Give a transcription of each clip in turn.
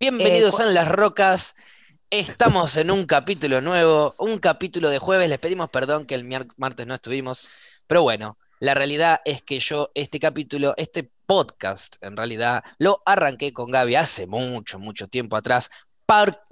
Bienvenidos a Las Rocas. Estamos en un capítulo nuevo, un capítulo de jueves. Les pedimos perdón que el martes no estuvimos, pero bueno, la realidad es que yo este capítulo, este podcast en realidad, lo arranqué con Gaby hace mucho, mucho tiempo atrás.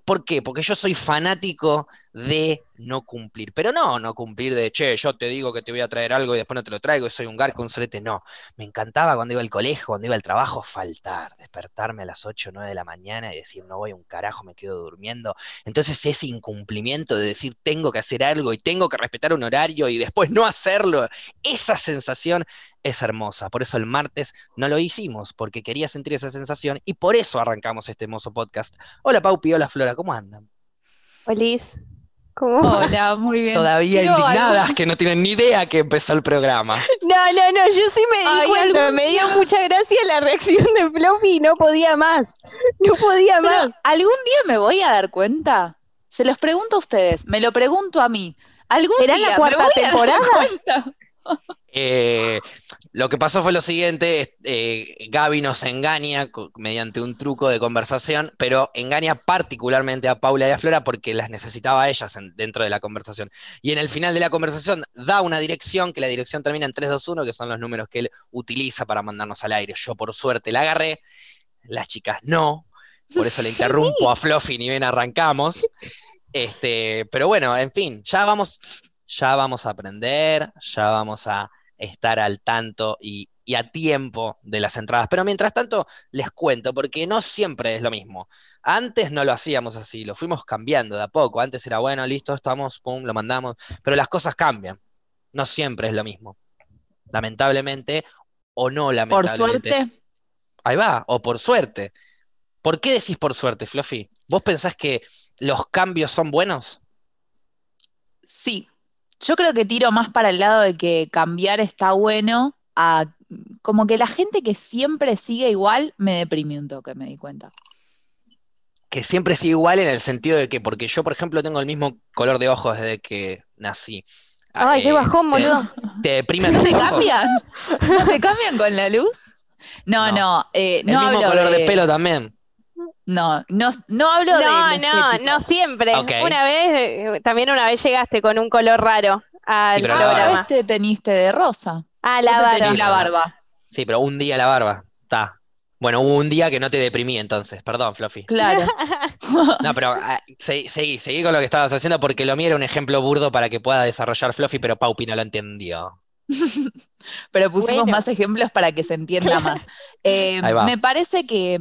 ¿Por qué? Porque yo soy fanático de no cumplir. Pero no, no cumplir de, che, yo te digo que te voy a traer algo y después no te lo traigo y soy un garco, solete. No, me encantaba cuando iba al colegio, cuando iba al trabajo, faltar, despertarme a las 8 o 9 de la mañana y decir, no voy un carajo, me quedo durmiendo. Entonces ese incumplimiento de decir, tengo que hacer algo y tengo que respetar un horario y después no hacerlo, esa sensación es hermosa. Por eso el martes no lo hicimos, porque quería sentir esa sensación y por eso arrancamos este hermoso podcast. Hola Paupi, hola Flora, ¿cómo andan? Hola. Hola, muy bien. Todavía indignadas que no tienen ni idea que empezó el programa. No, no, no, yo sí me di cuenta, me dio mucha gracia la reacción de Fluffy, no podía más, no podía más. ¿Algún día me voy a dar cuenta? Se los pregunto a ustedes, me lo pregunto a mí. ¿Algún ¿Será día la cuarta me voy temporada? A dar cuenta? Eh, lo que pasó fue lo siguiente, eh, Gaby nos engaña mediante un truco de conversación, pero engaña particularmente a Paula y a Flora porque las necesitaba a ellas dentro de la conversación. Y en el final de la conversación da una dirección, que la dirección termina en 321, que son los números que él utiliza para mandarnos al aire. Yo por suerte la agarré, las chicas no, por eso le interrumpo a Fluffy y bien arrancamos. Este, pero bueno, en fin, ya vamos, ya vamos a aprender, ya vamos a estar al tanto y, a tiempo de las entradas. Pero mientras tanto, les cuento, porque no siempre es lo mismo. Antes no lo hacíamos así, lo fuimos cambiando de a poco. Antes era, bueno, listo, estamos, pum, lo mandamos. Pero las cosas cambian. No siempre es lo mismo. Lamentablemente, o no lamentablemente. Por suerte. Ahí va, o por suerte. ¿Por qué decís por suerte, Fluffy? ¿Vos pensás que los cambios son buenos? Sí, yo creo que tiro más para el lado de que cambiar está bueno, a como que la gente que siempre sigue igual me deprime un toque, me di cuenta. Que siempre sigue igual en el sentido de que, porque yo, por ejemplo, tengo el mismo color de ojos desde que nací. Ay, qué eh, bajón, boludo. ¿Te deprimen ¿No te cambian? ¿No te cambian con la luz? No, no. Eh, el mismo color de pelo también. No, no, no hablo de. No, no, no siempre. Una vez, eh, también una vez llegaste con un color raro al sí, programa. vez te teniste de rosa. Ah, la barba. la barba. Sí, pero un día la barba. Está. Bueno, hubo un día que no te deprimí entonces, perdón, Fluffy. Claro. no, pero ah, seguí, seguí, con lo que estabas haciendo porque lo mío era un ejemplo burdo para que pueda desarrollar Fluffy, pero Paupi no lo entendió. pero pusimos más ejemplos para que se entienda más. Eh, me parece que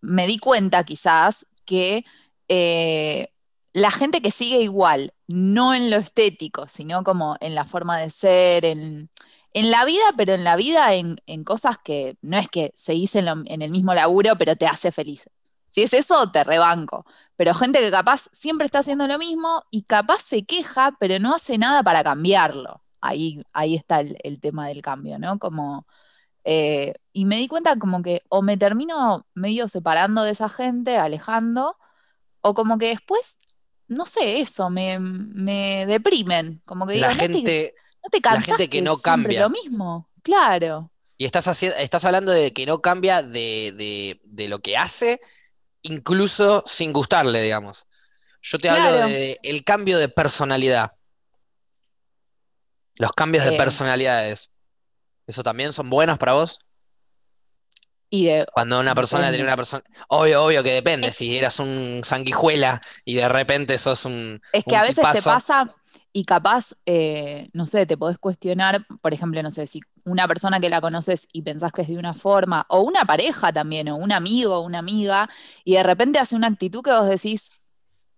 me di cuenta quizás que eh, la gente que sigue igual, no en lo estético, sino como en la forma de ser, en, la vida, pero en la vida en, cosas que no es que se en, en, el mismo laburo, pero te hace feliz. Si es eso, te rebanco. Pero gente que capaz siempre está haciendo lo mismo y capaz se queja, pero no hace nada para cambiarlo. Ahí, ahí está el, el tema del cambio, ¿no? Como eh, y me di cuenta como que o me termino medio separando de esa gente, alejando, o como que después, no sé, eso, me, deprimen. Como que digo, la gente, no te, cansas la gente que, no cambia. lo mismo, claro. Y estás, estás hablando de que no cambia de, lo que hace, incluso sin gustarle, digamos. Yo te hablo de el cambio de personalidad. Los cambios de personalidades. ¿Eso también son buenos para vos? Y Cuando una persona tiene una persona. Obvio, obvio que depende. Si eras un sanguijuela y de repente sos un. Es que a veces te pasa y capaz, eh, no sé, te podés cuestionar, por ejemplo, no sé, si una persona que la conoces y pensás que es de una forma, o una pareja también, o un amigo o una amiga, y de repente hace una actitud que vos decís,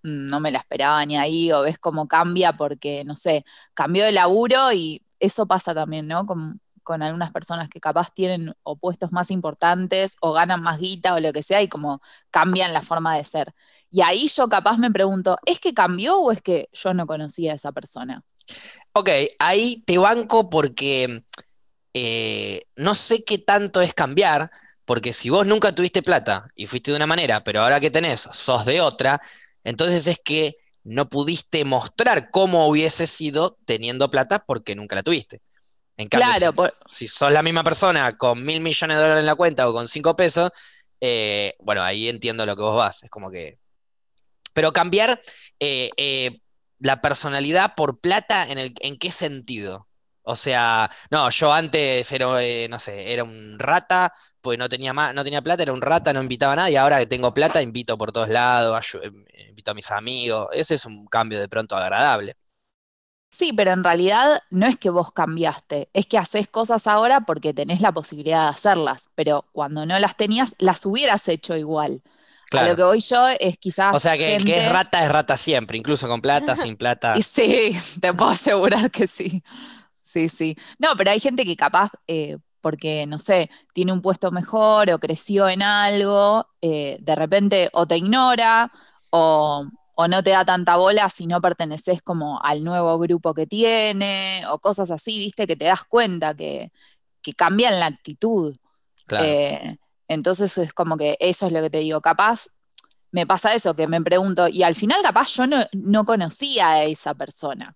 mm, no me la esperaba ni ahí, o ves cómo cambia porque, no sé, cambió de laburo y eso pasa también, ¿no? Como con algunas personas que capaz tienen opuestos más importantes o ganan más guita o lo que sea y como cambian la forma de ser. Y ahí yo capaz me pregunto, ¿es que cambió o es que yo no conocía a esa persona? Ok, ahí te banco porque eh, no sé qué tanto es cambiar, porque si vos nunca tuviste plata y fuiste de una manera, pero ahora que tenés, sos de otra, entonces es que no pudiste mostrar cómo hubiese sido teniendo plata porque nunca la tuviste. En cambio, claro, si, sos la misma persona con mil millones de dólares en la cuenta o con cinco pesos, eh, bueno, ahí entiendo lo que vos vas, es como que... Pero cambiar eh, eh, la personalidad por plata, ¿en, el, ¿en qué sentido? O sea, no, yo antes era, no sé, era un rata, pues no tenía más, no tenía plata, era un rata, no invitaba a nadie, ahora que tengo plata, invito por todos lados, invito a mis amigos. Ese es un cambio de pronto agradable. Sí, pero en realidad no es que vos cambiaste, es que haces cosas ahora porque tenés la posibilidad de hacerlas, pero cuando no las tenías, las hubieras hecho igual. A lo que voy yo es quizás. O sea que, que es rata, es rata siempre, incluso con plata, sin plata. Y sí, te puedo asegurar que sí. Sí, sí. No, pero hay gente que capaz, eh, porque, no sé, tiene un puesto mejor o creció en algo, eh, de repente o te ignora o o no te da tanta bola si no perteneces como al nuevo grupo que tiene, o cosas así, viste, que te das cuenta que, cambian la actitud. Eh, entonces es como que eso es lo que te digo, capaz me pasa eso, que me pregunto, y al final capaz yo no, no conocía a esa persona,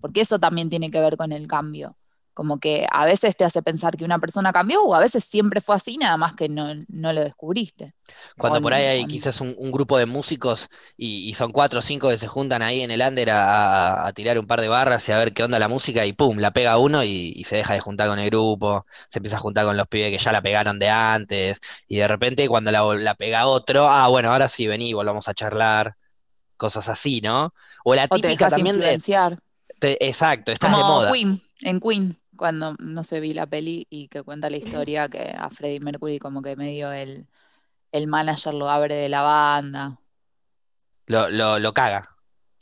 porque eso también tiene que ver con el cambio como que a veces te hace pensar que una persona cambió o a veces siempre fue así, nada más que no, lo descubriste. Cuando por ahí hay quizás un, grupo de músicos y, son cuatro o cinco que se juntan ahí en el under a, tirar un par de barras y a ver qué onda la música y pum, la pega uno y, se deja de juntar con el grupo, se empieza a juntar con los pibes que ya la pegaron de antes y de repente cuando la, pega otro, ah, bueno, ahora sí, vení, volvamos a charlar, cosas así, ¿no? O la típica también de... Exacto, estás de moda. Queen, en Queen cuando no se vi la peli y que cuenta la historia que a Freddie Mercury como que medio el, el manager lo abre de la banda. Lo, lo, caga.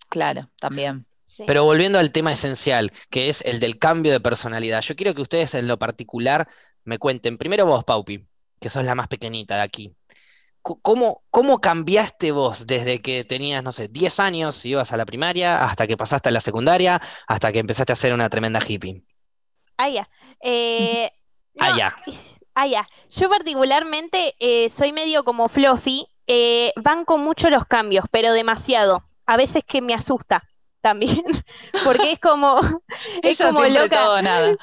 Claro, también. Pero volviendo al tema esencial, que es el del cambio de personalidad, yo quiero que ustedes en lo particular me cuenten, primero vos, Paupi, que sos la más pequeñita de aquí. ¿Cómo, ¿Cómo cambiaste vos desde que tenías, no sé, 10 años, ibas a la primaria, hasta que pasaste a la secundaria, hasta que empezaste a ser una tremenda hippie? Ah, ya. Eh, ah, ya. Ah, ya. Yo particularmente eh, soy medio como Fluffy. Eh, banco mucho los cambios, pero demasiado. A veces que me asusta también, porque es como, es como loca. Todo, nada.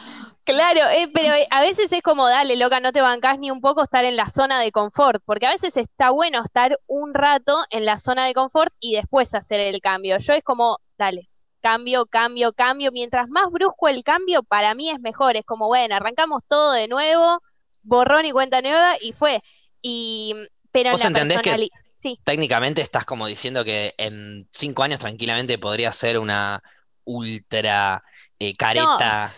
Claro, eh, pero a veces es como, dale, loca, no te bancás ni un poco estar en la zona de confort, porque a veces está bueno estar un rato en la zona de confort y después hacer el cambio. Yo es como, dale, cambio, cambio, cambio. Mientras más brusco el cambio, para mí es mejor. Es como, bueno, arrancamos todo de nuevo, borrón y cuenta nueva, y fue. Y, pero ¿Vos entendés que técnicamente estás como diciendo que en cinco años tranquilamente podría ser una ultra eh, careta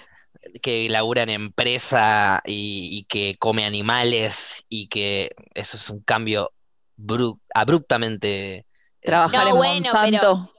que labura en empresa y, que come animales y que eso es un cambio abruptamente... Eh, Trabajar en Monsanto.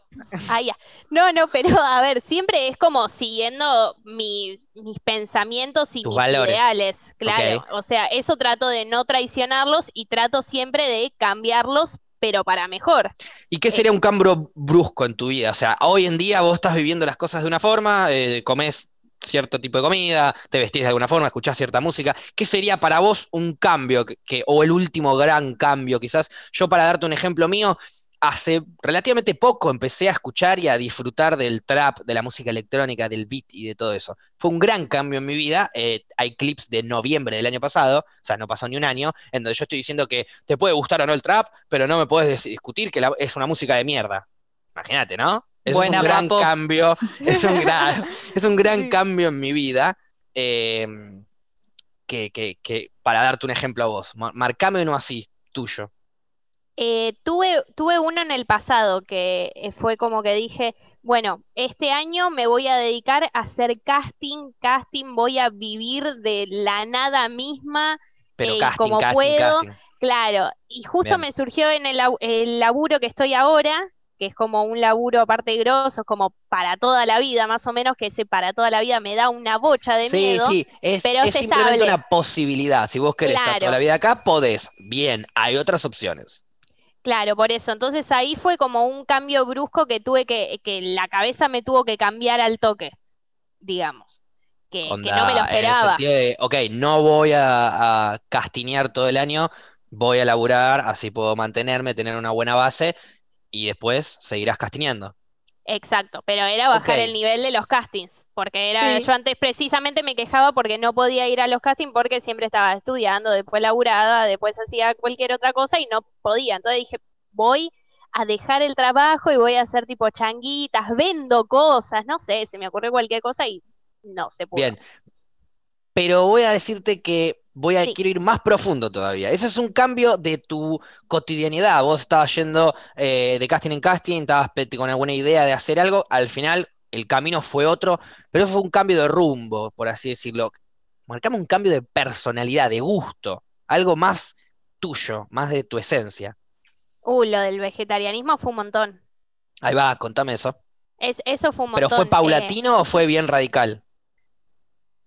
Ah, ya. No, no, pero a ver, siempre es como siguiendo mis pensamientos y mis ideales, claro. O sea, eso trato de no traicionarlos y trato siempre de cambiarlos, pero para mejor. ¿Y qué sería un cambio brusco en tu vida? O sea, hoy en día vos estás viviendo las cosas de una forma, eh, comes cierto tipo de comida, te vestís de alguna forma, escuchás cierta música. ¿Qué sería para vos un cambio que, o el último gran cambio? Quizás yo para darte un ejemplo mío, hace relativamente poco empecé a escuchar y a disfrutar del trap, de la música electrónica, del beat y de todo eso. Fue un gran cambio en mi vida. Eh, hay clips de noviembre del año pasado, o sea, no pasó ni un año, en donde yo estoy diciendo que te puede gustar o no el trap, pero no me puedes discutir que es una música de mierda. Imagínate, ¿no? Es un gran cambio, es un gran, es un gran cambio en mi vida. Em, que, que, para darte un ejemplo a vos, marcame uno así, tuyo. Eh, tuve, tuve uno en el pasado que eh, fue como que dije, bueno, este año me voy a dedicar a hacer casting, casting, voy a vivir de la nada misma eh, como puedo. Claro, y justo me surgió en el, el, laburo que estoy ahora, que es como un laburo aparte grosso, como para toda la vida, más o menos, que ese para toda la vida me da una bocha de miedo. Sí, sí, es, pero es, simplemente una posibilidad. Si vos querés estar toda la vida acá, podés. Bien, hay otras opciones. Claro, por eso. Entonces ahí fue como un cambio brusco que tuve que, que la cabeza me tuvo que cambiar al toque, digamos. Que, no me lo esperaba. de, ok, no voy a, a castinear todo el año, voy a laburar, así puedo mantenerme, tener una buena base y después seguirás castineando. Exacto, pero era bajar el nivel de los castings, porque era, yo antes precisamente me quejaba porque no podía ir a los castings porque siempre estaba estudiando, después laburada, después hacía cualquier otra cosa y no podía. Entonces dije, voy a dejar el trabajo y voy a hacer tipo changuitas, vendo cosas, no sé, se me ocurrió cualquier cosa y no se pudo. Bien, pero voy a decirte que voy a quiero ir más profundo todavía. Ese es un cambio de tu cotidianidad. Vos estabas yendo eh, de casting en casting, estabas con alguna idea de hacer algo, al final el camino fue otro, pero fue un cambio de rumbo, por así decirlo. Marcamos un cambio de personalidad, de gusto, algo más tuyo, más de tu esencia. Uh, lo del vegetarianismo fue un montón. Ahí va, contame eso. Es, eso fue un montón. ¿Pero fue paulatino o fue bien radical?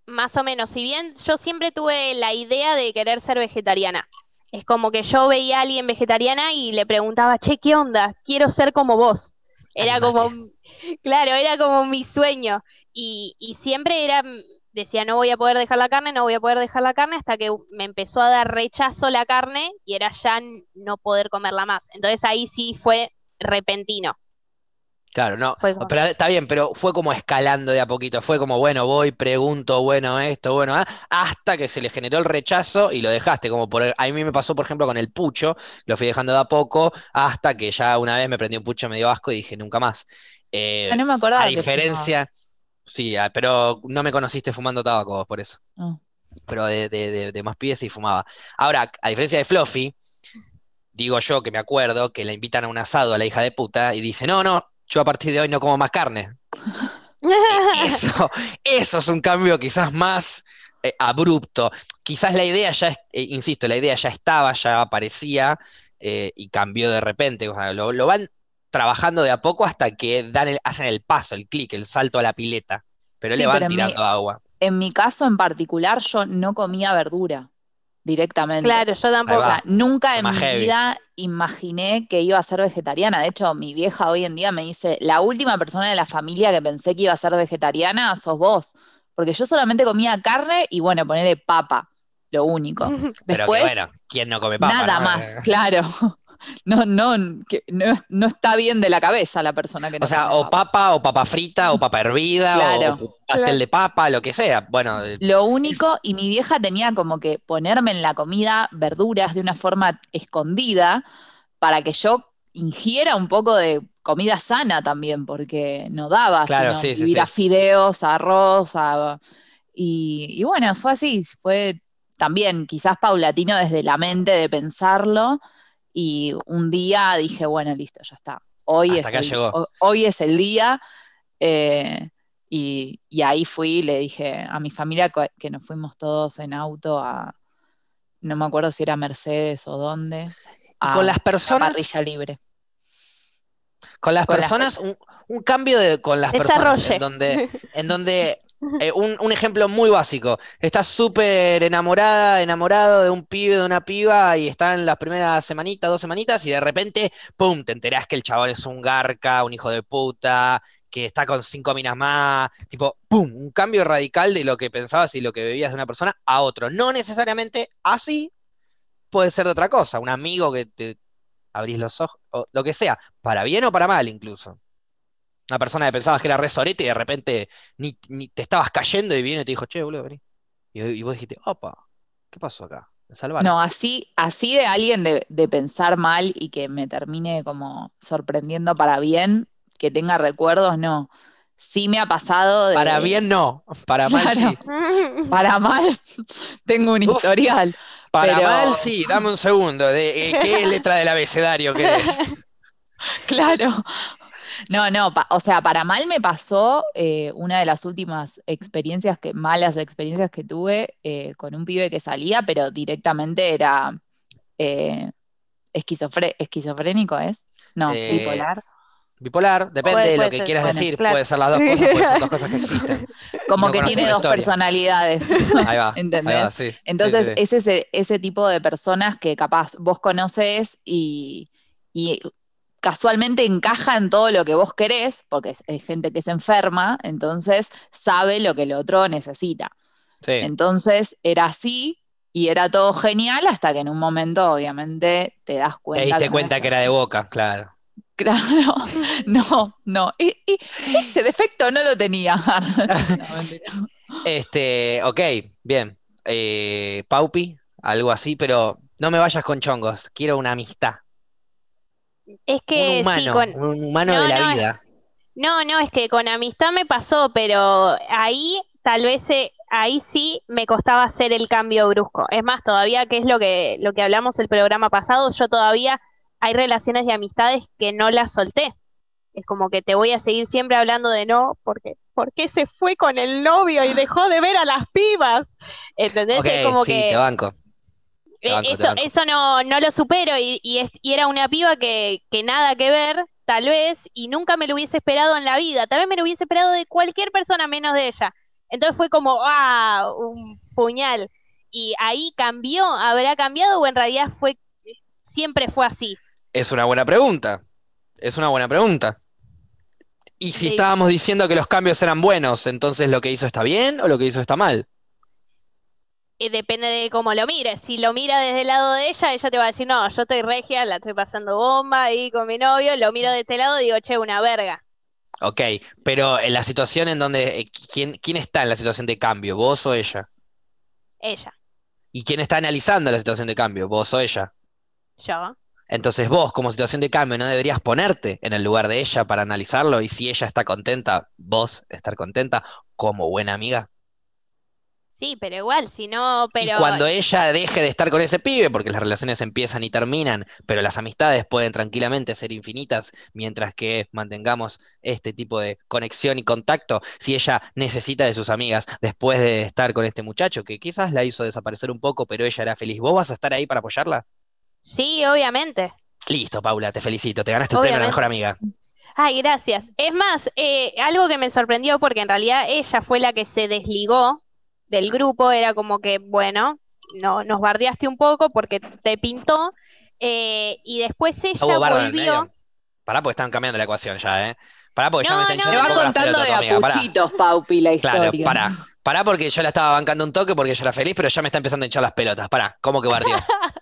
Más o menos, si bien yo siempre tuve la idea de querer ser vegetariana. Es como que yo veía a alguien vegetariana y le preguntaba, che, ¿qué onda? Quiero ser como vos. Era como, claro, era como mi sueño. Y, y siempre era, decía, no voy a poder dejar la carne, no voy a poder dejar la carne, hasta que me empezó a dar rechazo la carne y era ya no poder comerla más. Entonces ahí sí fue repentino. Claro, no, pero está bien, pero fue como escalando de a poquito, fue como, bueno, voy, pregunto, bueno, esto, bueno, ah, hasta que se le generó el rechazo y lo dejaste, como por, a mí me pasó, por ejemplo, con el pucho, lo fui dejando de a poco, hasta que ya una vez me prendió un pucho medio asco y dije, nunca más. Eh, ah, no me acordaba. A diferencia, sí, ah, pero no me conociste fumando tabaco por eso. Pero de, de, de, más pies sí fumaba. Ahora, a diferencia de Fluffy, digo yo que me acuerdo que le invitan a un asado a la hija de puta y dice, no, no, yo a partir de hoy no como más carne. eso, eso es un cambio quizás más eh, abrupto. Quizás la idea ya, eh, insisto, la idea ya estaba, ya aparecía eh, y cambió de repente. lo, van trabajando de a poco hasta que dan hacen el paso, el clic, el salto a la pileta. Pero le van tirando agua. En mi caso en particular, yo no comía verdura directamente. Claro, yo tampoco. O sea, nunca en mi vida imaginé que iba a ser vegetariana. De hecho, mi vieja hoy en día me dice, la última persona de la familia que pensé que iba a ser vegetariana sos vos. Porque yo solamente comía carne y bueno, ponerle papa, lo único. Después, bueno, ¿quién no come papa? Nada más, claro no, no, no, está bien de la cabeza la persona que no O sea, o papa. o papa frita, o papa hervida, o pastel de papa, lo que sea. Bueno. Eh, lo único, y mi vieja tenía como que ponerme en la comida verduras de una forma escondida para que yo ingiera un poco de comida sana también, porque no daba, claro, sino a fideos, arroz, y, y bueno, fue así, fue también quizás paulatino desde la mente de pensarlo, y un día dije, bueno, listo, ya está. Hoy, es el, hoy es el día. Eh, y, ahí fui y le dije a mi familia que nos fuimos todos en auto a, no me acuerdo si era Mercedes o dónde. A, con las personas. parrilla libre. Con las personas, Un, cambio de, con las personas en donde, en donde eh, un, ejemplo muy básico. Estás súper enamorada, enamorado de un pibe, de una piba, y están las primeras semanitas, dos semanitas, y de repente, ¡pum! Te enterás que el chaval es un garca, un hijo de puta, que está con cinco minas más. Tipo, ¡pum! Un cambio radical de lo que pensabas y lo que bebías de una persona a otro. No necesariamente así, puede ser de otra cosa. Un amigo que te abrís los ojos, o lo que sea, para bien o para mal incluso. Una persona que pensabas que era resorete y de repente ni, te estabas cayendo y viene y te dijo, che, boludo, vení. Y, vos dijiste, opa, ¿qué pasó acá? Me No, así, así de alguien de, pensar mal y que me termine como sorprendiendo para bien, que tenga recuerdos, no. Sí me ha pasado. De, para bien no, para mal sí. Para mal tengo un historial. Para mal sí, dame un segundo. De, eh, ¿Qué letra del abecedario querés? Claro, no, no, o sea, para mal me pasó eh, una de las últimas experiencias, que, malas experiencias que tuve eh, con un pibe que salía, pero directamente era eh, esquizofrénico, ¿es? No, bipolar. Bipolar, depende de lo que quieras decir, puede ser las dos cosas, puede ser dos cosas que existen. Como que tiene dos personalidades. Ahí va. ¿Entendés? Entonces, es ese, ese tipo de personas que capaz vos conoces y, y casualmente encaja en todo lo que vos querés, porque es, gente que se enferma, entonces sabe lo que el otro necesita. Entonces era así y era todo genial hasta que en un momento obviamente te das cuenta. Te diste cuenta que era de boca, claro. Claro, no, no. Y, ese defecto no lo tenía. este, ok, bien. Eh, Paupi, algo así, pero no me vayas con chongos, quiero una amistad. Es que un humano, un humano de la vida. No, no, es que con amistad me pasó, pero ahí tal vez eh, ahí sí me costaba hacer el cambio brusco. Es más, todavía que es lo que lo que hablamos el programa pasado, yo todavía hay relaciones de amistades que no las solté. Es como que te voy a seguir siempre hablando de no, porque ¿por qué se fue con el novio y dejó de ver a las pibas? ¿Entendés? es como sí, te banco. Eh, eso, eso no, no lo supero y, y, era una piba que, que nada que ver, tal vez, y nunca me lo hubiese esperado en la vida. Tal vez me lo hubiese esperado de cualquier persona menos de ella. Entonces fue como, ah, un puñal. Y ahí cambió, habrá cambiado o en realidad fue, siempre fue así. Es una buena pregunta. Es una buena pregunta. Y si estábamos diciendo que los cambios eran buenos, entonces lo que hizo está bien o lo que hizo está mal. Depende de cómo lo mires. Si lo mira desde el lado de ella, ella te va a decir, no, yo estoy regia, la estoy pasando bomba ahí con mi novio, lo miro de este lado y digo, che, una verga. Ok, pero en la situación en donde, eh, ¿quién, ¿quién está en la situación de cambio, vos o ella? Ella. ¿Y quién está analizando la situación de cambio, vos o ella? Yo. Entonces vos, como situación de cambio, no deberías ponerte en el lugar de ella para analizarlo y si ella está contenta, vos estar contenta como buena amiga. Sí, pero igual, si no, pero... Y cuando ella deje de estar con ese pibe, porque las relaciones empiezan y terminan, pero las amistades pueden tranquilamente ser infinitas mientras que mantengamos este tipo de conexión y contacto, si ella necesita de sus amigas después de estar con este muchacho, que quizás la hizo desaparecer un poco, pero ella era feliz, ¿vos vas a estar ahí para apoyarla? Sí, obviamente. Listo, Paula, te felicito. Te ganaste el premio a la mejor amiga. Ay, gracias. Es más, eh, algo que me sorprendió porque en realidad ella fue la que se desligó del grupo, era como que, bueno, no, nos bardeaste un poco porque te pintó, eh, y después ella volvió... Pará, porque están cambiando la ecuación ya, ¿eh? Pará, porque ya me está hinchando va contando de apuchitos, Paupi, la historia. Claro, pará. Pará porque yo la estaba bancando un toque porque yo era feliz, pero ya me está empezando a hinchar las pelotas. Pará, ¿cómo que bardeó?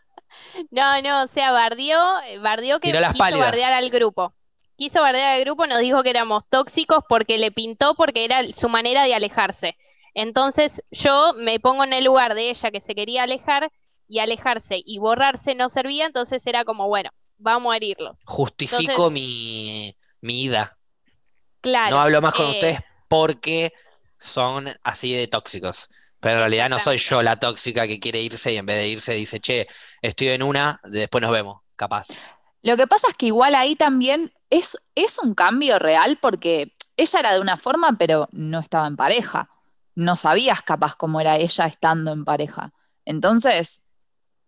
No, no, o sea, bardeó, bardeó que quiso bardear al grupo. Quiso bardear al grupo, nos dijo que éramos tóxicos porque le pintó, porque era su manera de alejarse. Entonces yo me pongo en el lugar de ella que se quería alejar y alejarse y borrarse no servía, entonces era como, bueno, vamos a herirlos. Justifico mi, mi ida. Claro. No hablo más con eh, ustedes porque son así de tóxicos. Pero en realidad no soy yo la tóxica que quiere irse y en vez de irse dice, che, estoy en una, después nos vemos, capaz. Lo que pasa es que igual ahí también es, es un cambio real porque ella era de una forma, pero no estaba en pareja. No sabías capaz cómo era ella estando en pareja. Entonces,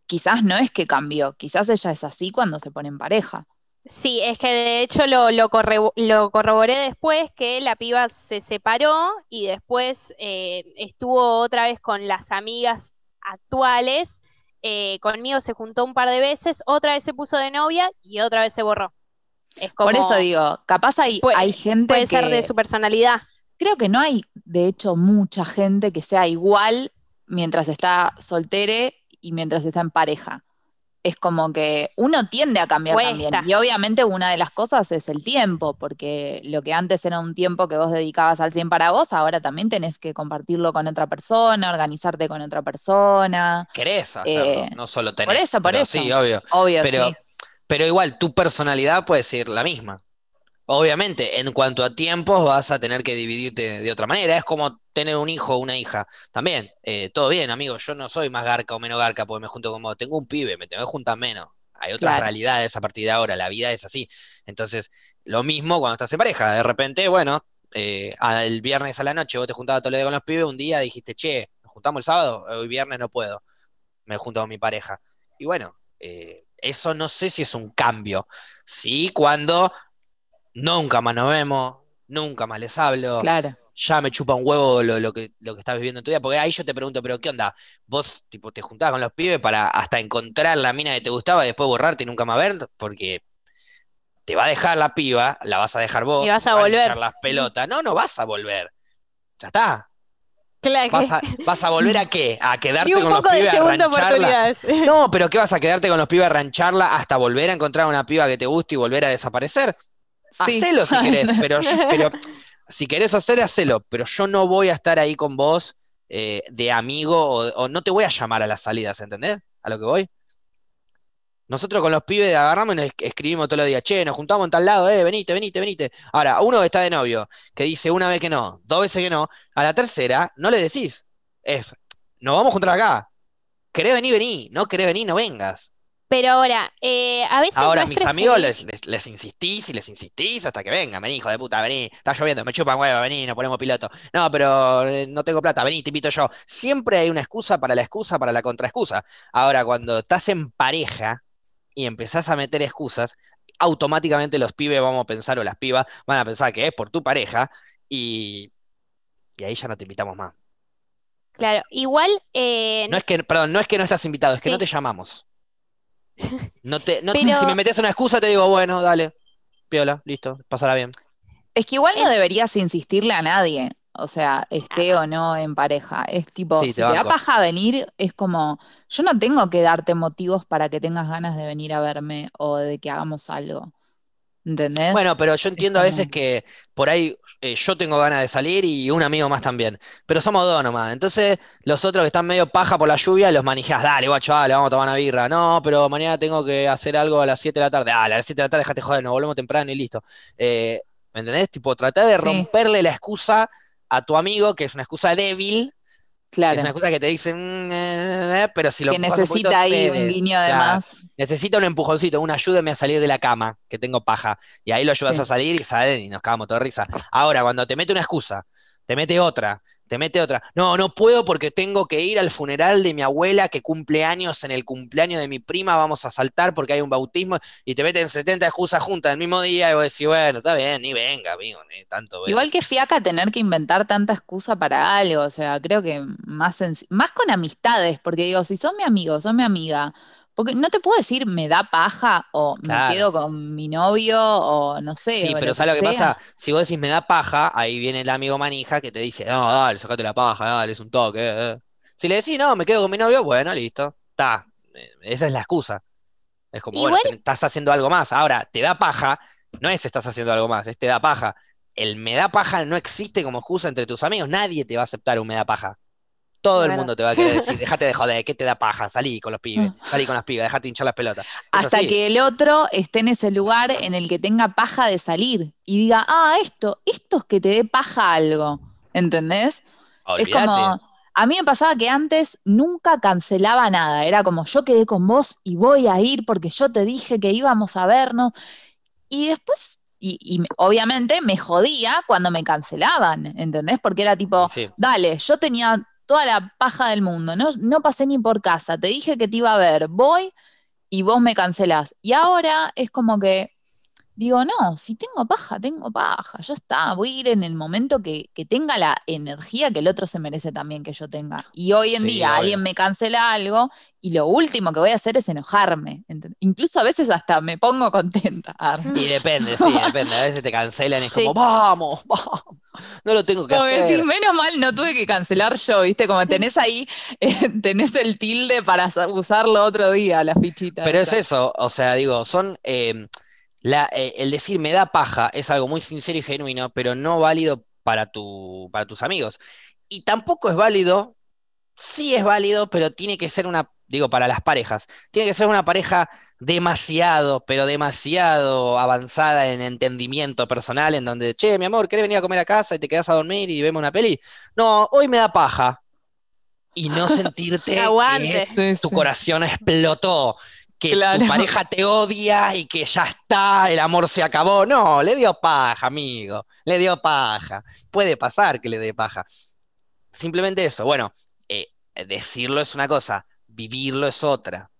quizás no es que cambió, quizás ella es así cuando se pone en pareja. Sí, es que de hecho lo, lo, corroboré después que la piba se separó y después eh, estuvo otra vez con las amigas actuales. Eh, conmigo se juntó un par de veces, otra vez se puso de novia y otra vez se borró. Por eso digo, capaz hay, hay gente puede ser de su personalidad. Creo que no hay, de hecho, mucha gente que sea igual mientras está soltere y mientras está en pareja es como que uno tiende a cambiar también. Y obviamente una de las cosas es el tiempo, porque lo que antes era un tiempo que vos dedicabas al 100 para vos, ahora también tenés que compartirlo con otra persona, organizarte con otra persona. Querés hacerlo, eh, no solo tenés. Por eso, por eso. Sí, obvio. Obvio, pero, pero igual, tu personalidad puede ser la misma. Obviamente, en cuanto a tiempos, vas a tener que dividirte de otra manera. Es como tener un hijo o una hija. También, eh, todo bien, amigo. Yo no soy más garca o menos garca porque me junto con vos. Tengo un pibe, me tengo que juntar menos. Hay otras realidades a partir de ahora. La vida es así. Entonces, lo mismo cuando estás en pareja. De repente, bueno, eh, el viernes a la noche vos te juntabas todo el día con los pibes. Un día dijiste, che, nos juntamos el sábado. Hoy viernes no puedo. Me junto con mi pareja. Y bueno, eh, eso no sé si es un cambio. Sí, cuando nunca más nos vemos, nunca más les hablo. Claro. Ya me chupa un huevo lo, que, lo que estás viviendo en tu vida, porque ahí yo te pregunto, pero ¿qué onda? ¿Vos tipo te juntabas con los pibes para hasta encontrar la mina que te gustaba y después borrarte y nunca más ver? Porque te va a dejar la piba, la vas a dejar vos, y vas a volver. a echar las pelotas. No, no vas a volver. Ya está. ¿Vas, a, ¿Vas, a, volver a qué? ¿A quedarte con los pibes a rancharla? No, pero ¿qué vas a quedarte con los pibes a rancharla hasta volver a encontrar una piba que te guste y volver a desaparecer? Hacelo si querés, pero, pero si querés hacer, hacelo, pero yo no voy a estar ahí con vos eh, de amigo o, no te voy a llamar a las salidas, ¿entendés? A lo que voy. Nosotros con los pibes agarramos y nos escribimos todos los días, che, nos juntamos en tal lado, eh, venite, venite, venite. Ahora, uno que está de novio, que dice una vez que no, dos veces que no, a la tercera no le decís, es, nos vamos a juntar acá. ¿Querés venir, vení? No querés venir, no vengas. Pero ahora, eh, a veces. Ahora, mis amigos les, les, insistís y les insistís hasta que vengan. Vení, hijo de puta, vení. Está lloviendo, me chupan huevo, vení, nos ponemos piloto. No, pero eh, no tengo plata, vení, te invito yo. Siempre hay una excusa para la excusa, para la contraexcusa. Ahora, cuando estás en pareja y empezás a meter excusas, automáticamente los pibes vamos a pensar, o las pibas van a pensar que es por tu pareja y, y ahí ya no te invitamos más. Claro, igual. Eh, no es que, perdón, no es que no estás invitado, es que no te llamamos. No te, Si me metes una excusa, te digo, bueno, dale, piola, listo, pasará bien. Es que igual no deberías insistirle a nadie, o sea, esté o no en pareja. Es tipo, si te, da paja venir, es como, yo no tengo que darte motivos para que tengas ganas de venir a verme o de que hagamos algo. ¿Entendés? Bueno, pero yo entiendo a veces que por ahí eh, yo tengo ganas de salir y un amigo más también. Pero somos dos nomás. Entonces, los otros que están medio paja por la lluvia, los manijas, dale, guacho, dale, vamos a tomar una birra. No, pero mañana tengo que hacer algo a las 7 de la tarde. Dale, a las 7 de la tarde déjate joder, nos volvemos temprano y listo. Eh, ¿Me entendés? Tipo, tratar de romperle la excusa a tu amigo, que es una excusa débil, Claro. Es una cosa que te dicen, mm, eh, pero si lo Que necesita ahí un guiño además. necesita un empujoncito, un ayúdeme a salir de la cama, que tengo paja. Y ahí lo ayudas a salir y salen y nos cagamos toda risa. Ahora, cuando te mete una excusa, te mete otra, te mete otra. No, no puedo porque tengo que ir al funeral de mi abuela que cumple años, en el cumpleaños de mi prima vamos a saltar porque hay un bautismo y te meten 70 excusas juntas el mismo día y vos decís, bueno, está bien, ni venga, amigo, ni tanto. Igual que fiaca tener que inventar tanta excusa para algo, o sea, creo que más, más con amistades, porque digo, si son mi amigo, son mi amiga, porque no te puedo decir me da paja o me quedo con mi novio o no sé. Sí, pero ¿sabes lo que pasa? Si vos decís me da paja, ahí viene el amigo manija que te dice, no, dale, sacate la paja, dale, es un toque. Eh". Si le decís, no, me quedo con mi novio, bueno, listo, está. Esa es la excusa. Es como, bueno, estás haciendo algo más. Ahora, te da paja, no es estás haciendo algo más, es te da paja. El me da paja no existe como excusa entre tus amigos. Nadie te va a aceptar un me da paja. Todo el mundo te va a querer decir, déjate de joder, ¿qué te da paja? Salí con los pibes, salí con las pibas, déjate hinchar las pelotas. Hasta que el otro esté en ese lugar en el que tenga paja de salir y diga, ah, esto, esto es que te dé paja algo, ¿entendés? Es como, a mí me pasaba que antes nunca cancelaba nada, era como, yo quedé con vos y voy a ir porque yo te dije que íbamos a vernos. Y después y, obviamente me jodía cuando me cancelaban, ¿entendés? Porque era tipo, dale, yo tenía toda la paja del mundo, no, no pasé ni por casa, te dije que te iba a ver, voy y vos me cancelás. Y ahora es como que digo, no, si tengo paja, tengo paja, ya está, voy a ir en el momento que, tenga la energía que el otro se merece también que yo tenga. Y hoy en día alguien me cancela algo y lo último que voy a hacer es enojarme. Incluso a veces hasta me pongo contenta. Y depende, sí, depende. A veces te cancelan y es como, vamos, vamos. No lo tengo que como hacer. Decís, menos mal no tuve que cancelar yo, ¿viste? Como tenés ahí, eh, tenés el tilde para usarlo otro día, la fichita. Pero es eso, o sea, digo, son... Eh, eh, el decir me da paja es algo muy sincero y genuino, pero no válido para, tu, para tus amigos. Y tampoco es válido, sí es válido, pero tiene que ser una, digo, para las parejas, tiene que ser una pareja demasiado, pero demasiado avanzada en entendimiento personal, en donde, che, mi amor, ¿querés venir a comer a casa y te quedas a dormir y vemos una peli? No, hoy me da paja. Y no sentirte que tu corazón explotó que tu pareja te odia y que ya está, el amor se acabó. No, le dio paja, amigo. Le dio paja. Puede pasar que le dé paja. Simplemente eso. Bueno, eh, decirlo es una cosa, vivirlo es otra.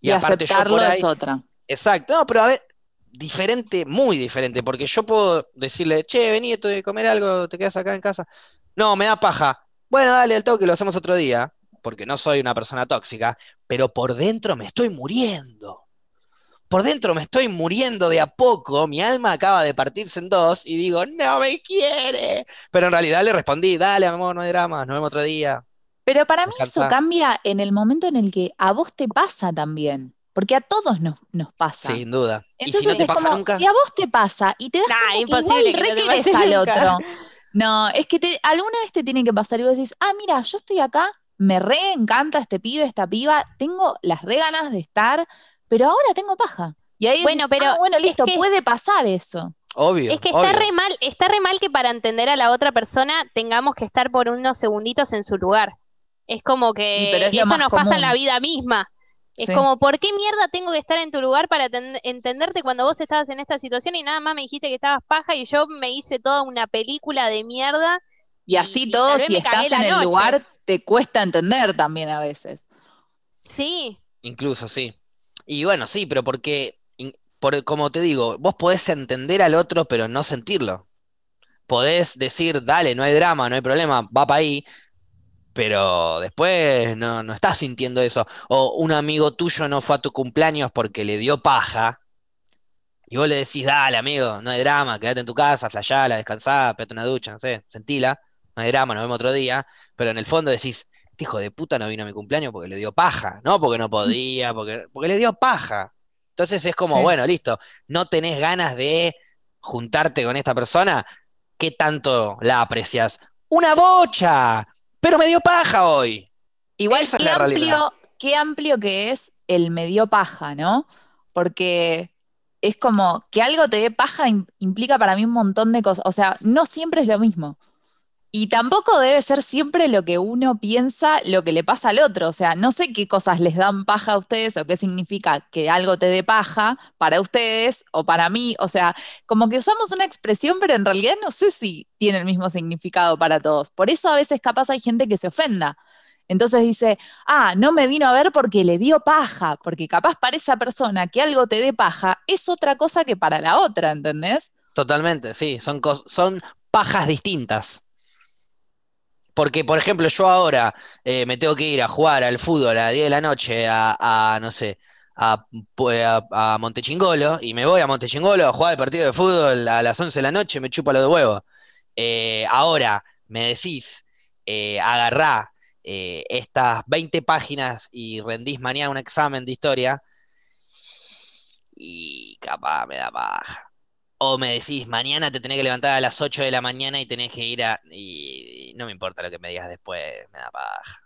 Y, aceptarlo es otra. Exacto. No, pero a ver, diferente, muy diferente, porque yo puedo decirle, che, vení, estoy de comer algo, te quedas acá en casa. No, me da paja. Bueno, dale el toque, lo hacemos otro día porque no soy una persona tóxica, pero por dentro me estoy muriendo. por dentro me estoy muriendo de a poco, mi alma acaba de partirse en dos y digo, no me quiere. Pero en realidad le respondí, dale, amor, no hay drama, nos vemos otro día. Pero para mí eso cambia en el momento en el que a vos te pasa también. Porque a todos nos, nos pasa. Sin duda. Entonces si es como, si a vos te pasa y te das cuenta que igual que al otro. No, es que te, alguna vez te tiene que pasar y vos decís, ah, mira, yo estoy acá, me re encanta este pibe, esta piba, tengo las re ganas de estar, pero ahora tengo paja. Y ahí bueno, pero ah, bueno, listo, puede pasar eso. Obvio. Es que está re mal, está re mal que para entender a la otra persona tengamos que estar por unos segunditos en su lugar. Es como que eso nos pasa en la vida misma. Es como, ¿por qué mierda tengo que estar en tu lugar para entenderte cuando vos estabas en esta situación y nada más me dijiste que estabas paja y yo me hice toda una película de mierda? Y así todo, si estás en el lugar, te cuesta entender también a veces. Sí. Incluso, sí. Y bueno, sí, pero porque, por, como te digo, vos podés entender al otro, pero no sentirlo. Podés decir, dale, no hay drama, no hay problema, va para ahí, pero después no, no estás sintiendo eso. O un amigo tuyo no fue a tu cumpleaños porque le dio paja, y vos le decís, dale, amigo, no hay drama, quédate en tu casa, flayala, descansá, pégate una ducha, no sé, sentila, no hay drama, nos vemos otro día, pero en el fondo decís, este hijo de puta no vino a mi cumpleaños porque le dio paja, no porque no podía, porque, porque le dio paja. Entonces es como, bueno, listo, no tenés ganas de juntarte con esta persona, ¿qué tanto la aprecias? ¡Una bocha! pero me dio paja hoy. Igual qué, amplio, qué amplio que es el me dio paja, ¿no? Porque es como que algo te dé paja implica para mí un montón de cosas. O sea, no siempre es lo mismo. Y tampoco debe ser siempre lo que uno piensa, lo que le pasa al otro. O sea, no sé qué cosas les dan paja a ustedes o qué significa que algo te dé paja para ustedes o para mí. O sea, como que usamos una expresión, pero en realidad no sé si tiene el mismo significado para todos. Por eso a veces capaz hay gente que se ofenda. Entonces dice, ah, no me vino a ver porque le dio paja, porque capaz para esa persona que algo te dé paja es otra cosa que para la otra, ¿entendés? Totalmente, sí, son, son pajas distintas. Porque, por ejemplo, yo ahora eh, me tengo que ir a jugar al fútbol a las 10 de la noche a, no sé, a, a, Montechingolo y me voy a Montechingolo a jugar el partido de fútbol a las 11 de la noche, me chupa lo de huevo. Eh, ahora me decís, eh, agarrá eh, estas 20 páginas y rendís mañana un examen de historia y capaz me da baja. O me decís, mañana te tenés que levantar a las 8 de la mañana y tenés que ir a... no me importa lo que me digas después, me da paja.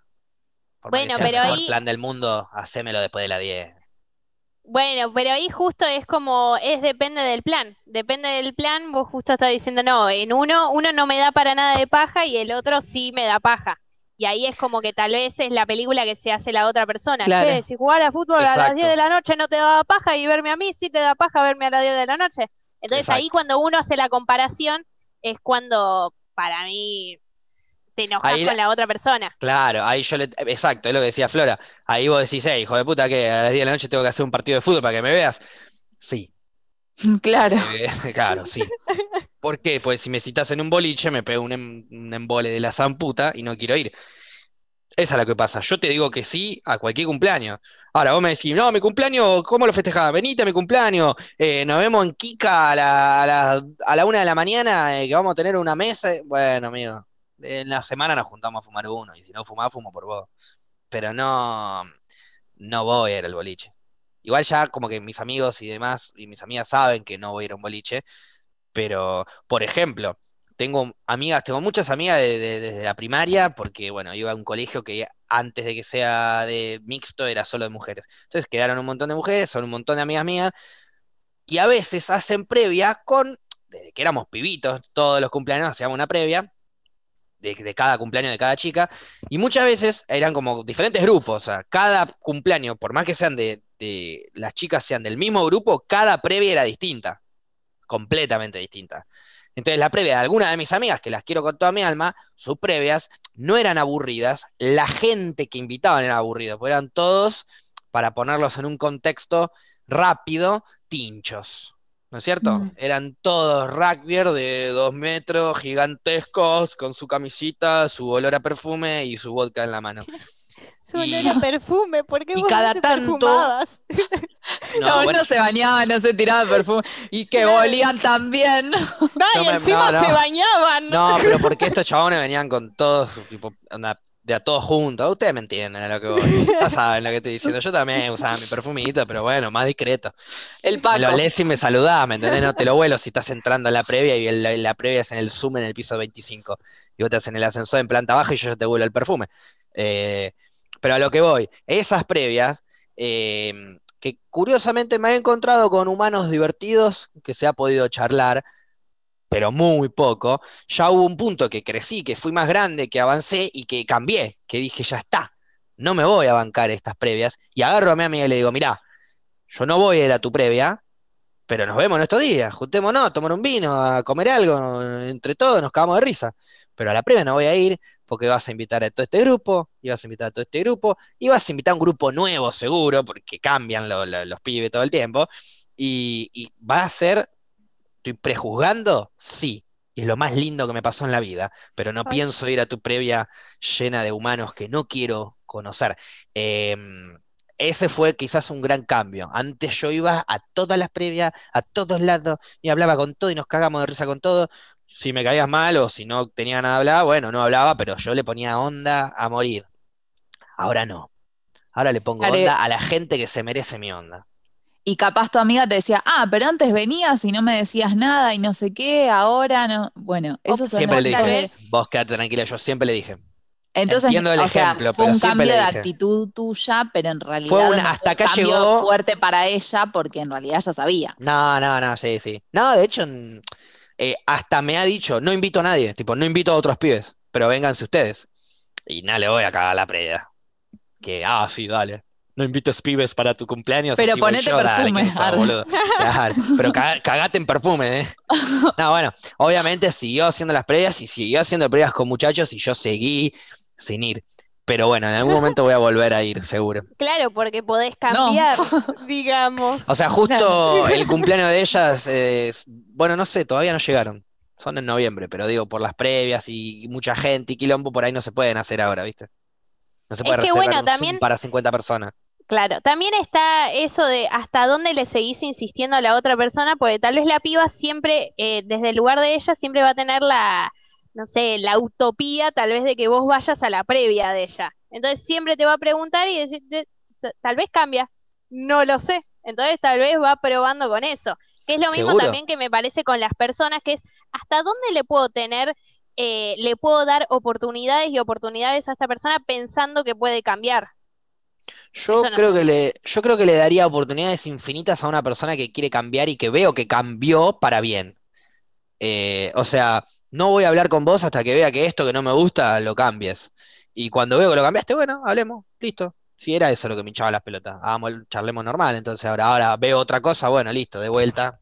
bueno, pero ahí... el plan del mundo, hacémelo después de las 10. Bueno, pero ahí justo es como, es depende del plan. Depende del plan, vos justo estás diciendo, no, en uno, uno no me da para nada de paja y el otro sí me da paja. Y ahí es como que tal vez es la película que se hace la otra persona. Claro. si jugar a fútbol a las 10 de la noche no te da paja y verme a mí sí te da paja verme a las 10 de la noche. Entonces ahí cuando uno hace la comparación es cuando para mí te enojas con la otra persona. Claro, ahí yo le. Exacto, es lo que decía Flora. Ahí vos decís, hey, hijo de puta, que a las 10 de la noche tengo que hacer un partido de fútbol para que me veas. Sí. Claro. Eh, claro, sí. ¿Por qué? Pues si me citas en un boliche, me pego un, em, un embole de la zamputa y no quiero ir. Esa es lo que pasa. Yo te digo que sí a cualquier cumpleaños. Ahora vos me decís, no, mi cumpleaños, ¿cómo lo festejás? Venite a mi cumpleaños, eh, nos vemos en Kika a la, a la, una de la mañana, eh, que vamos a tener una mesa. Bueno, amigo, en la semana nos juntamos a fumar uno, y si no fumás, fumo por vos. Pero no, no voy a ir al boliche. Igual ya como que mis amigos y demás, y mis amigas saben que no voy a ir a un boliche, pero, por ejemplo, tengo amigas, tengo muchas amigas desde la primaria, porque bueno, iba a un colegio que antes de que sea de mixto era solo de mujeres. Entonces quedaron un montón de mujeres, son un montón de amigas mías, y a veces hacen previa con, desde que éramos pibitos, todos los cumpleaños hacíamos una previa, de, cada cumpleaños de cada chica, y muchas veces eran como diferentes grupos, o sea, cada cumpleaños, por más que sean de, de las chicas sean del mismo grupo, cada previa era distinta, completamente distinta. Entonces la previa de alguna de mis amigas, que las quiero con toda mi alma, sus previas no eran aburridas, la gente que invitaban era aburrida, porque eran todos, para ponerlos en un contexto rápido, tinchos. ¿No es cierto? Mm. Eran todos rugby de dos metros, gigantescos, con su camisita, su olor a perfume y su vodka en la mano. su olor a perfume, ¿por qué y vos cada no tanto no, no, se bañaba, no se tiraba perfume y que volían también. No, y encima se bañaban. No, pero porque estos chabones venían con todos, tipo, de a todos juntos. Ustedes me entienden a lo que voy. Ya saben lo que estoy diciendo. Yo también usaba mi perfumito, pero bueno, más discreto. El Paco. Me lo lees y me saludás, ¿me entendés? No te lo vuelo si estás entrando en la previa y la, previa es en el Zoom en el piso 25. Y vos estás en el ascensor en planta baja y yo te vuelo el perfume. Eh, pero a lo que voy, esas previas, eh, que curiosamente me he encontrado con humanos divertidos que se ha podido charlar pero muy poco, ya hubo un punto que crecí, que fui más grande, que avancé y que cambié, que dije, ya está, no me voy a bancar estas previas, y agarro a mi amiga y le digo, mirá, yo no voy a ir a tu previa, pero nos vemos en estos días, juntémonos a tomar un vino, a comer algo, entre todos nos cagamos de risa, pero a la previa no voy a ir porque vas a invitar a todo este grupo, y vas a invitar a todo este grupo, y vas a invitar a un grupo nuevo seguro, porque cambian los pibes todo el tiempo, y, y va a ser ¿Estoy prejuzgando? Sí. Y es lo más lindo que me pasó en la vida, pero no pienso ir a tu previa llena de humanos que no quiero conocer. Em, ese fue quizás un gran cambio. Antes yo iba a todas las previas, a todos lados, y hablaba con todo y nos cagamos de risa con todo. Si me caías mal o si no tenía nada de hablar, bueno, no hablaba, pero yo le ponía onda a morir. Ahora no. Ahora le pongo onda a la gente que se merece mi onda y capaz tu amiga te decía, ah, pero antes venías y no me decías nada y no sé qué, ahora no. Bueno, eso Siempre le dije, vos quédate tranquila, yo siempre le dije. Entonces, Entiendo el ejemplo, fue un cambio de actitud tuya, pero en realidad fue hasta acá un cambio fuerte para ella porque en realidad ya sabía. No, no, no, sí, sí. No, de hecho, eh, hasta me ha dicho, no invito a nadie, tipo, no invito a otros pibes, pero vénganse ustedes. Y nada, le voy a cagar la previa. Que, ah, sí, dale no invites pibes para tu cumpleaños. Pero ponete perfume. pero cagate en perfume, ¿eh? No, bueno, obviamente siguió haciendo las previas y siguió haciendo previas con muchachos y yo seguí sin ir. Pero bueno, en algún momento voy a volver a ir, seguro. Claro, porque podés cambiar, digamos. O sea, justo el cumpleaños de ellas, bueno, no sé, todavía no llegaron. Son en noviembre, pero digo, por las previas y mucha gente y quilombo por ahí no se pueden hacer ahora, ¿viste? No se puede es que bueno, también para 50 personas. Claro, también está eso de hasta dónde le seguís insistiendo a la otra persona, porque tal vez la piba siempre, eh, desde el lugar de ella, siempre va a tener la, no sé, la utopía tal vez de que vos vayas a la previa de ella. Entonces siempre te va a preguntar y decir, tal vez cambia, no lo sé. Entonces tal vez va probando con eso. Que es lo mismo también que me parece con las personas, que es hasta dónde le puedo tener, eh, le puedo dar oportunidades y oportunidades a esta persona pensando que puede cambiar. Yo creo que le, yo creo que le daría oportunidades infinitas a una persona que quiere cambiar y que veo que cambió para bien. Eh, o sea, no voy a hablar con vos hasta que vea que esto que no me gusta lo cambies. Y cuando veo que lo cambiaste, bueno, hablemos, listo. Si era eso lo que me hinchaba las pelotas, hagamos, charlemos normal. Entonces ahora, ahora veo otra cosa, bueno, listo, de vuelta,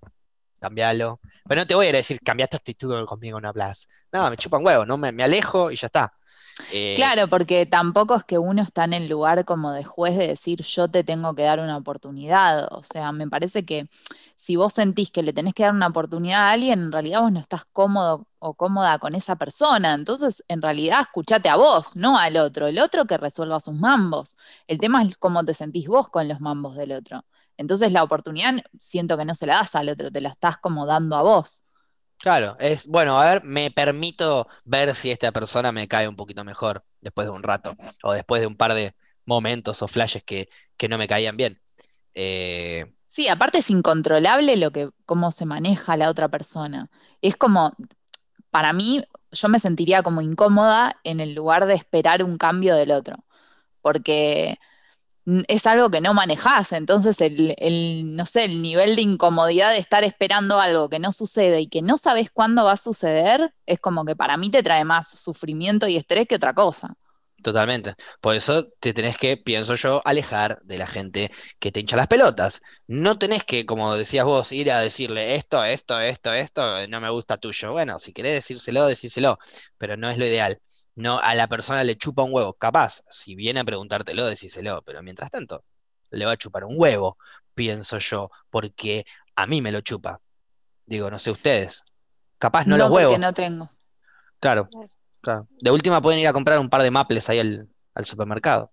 cambialo. Pero no te voy a decir, cambiaste actitud conmigo, no hablas. No, me chupan huevo, no me, me alejo y ya está. Eh, claro, porque tampoco es que uno está en el lugar como de juez de decir yo te tengo que dar una oportunidad. O sea, me parece que si vos sentís que le tenés que dar una oportunidad a alguien, en realidad vos no estás cómodo o cómoda con esa persona. Entonces, en realidad, escuchate a vos, no al otro. El otro que resuelva sus mambos. El tema es cómo te sentís vos con los mambos del otro. Entonces, la oportunidad siento que no se la das al otro, te la estás como dando a vos. Claro, es bueno, a ver, me permito ver si esta persona me cae un poquito mejor después de un rato o después de un par de momentos o flashes que, que no me caían bien. Eh, sí, aparte es incontrolable lo que, cómo se maneja la otra persona. Es como, para mí, yo me sentiría como incómoda en el lugar de esperar un cambio del otro. Porque es algo que no manejás, entonces el, no sé, el nivel de incomodidad de estar esperando algo que no sucede y que no sabes cuándo va a suceder, es como que para mí te trae más sufrimiento y estrés que otra cosa. Totalmente. Por eso te tenés que, pienso yo, alejar de la gente que te hincha las pelotas. No tenés que, como decías vos, ir a decirle esto, esto, esto, esto, no me gusta tuyo. Bueno, si querés decírselo, decíselo, pero no es lo ideal no a la persona le chupa un huevo. Capaz, si viene a preguntártelo, decíselo, pero mientras tanto, le va a chupar un huevo, pienso yo, porque a mí me lo chupa. Digo, no sé ustedes. Capaz no, los huevos. no tengo. Claro, claro. De última pueden ir a comprar un par de maples ahí al, supermercado.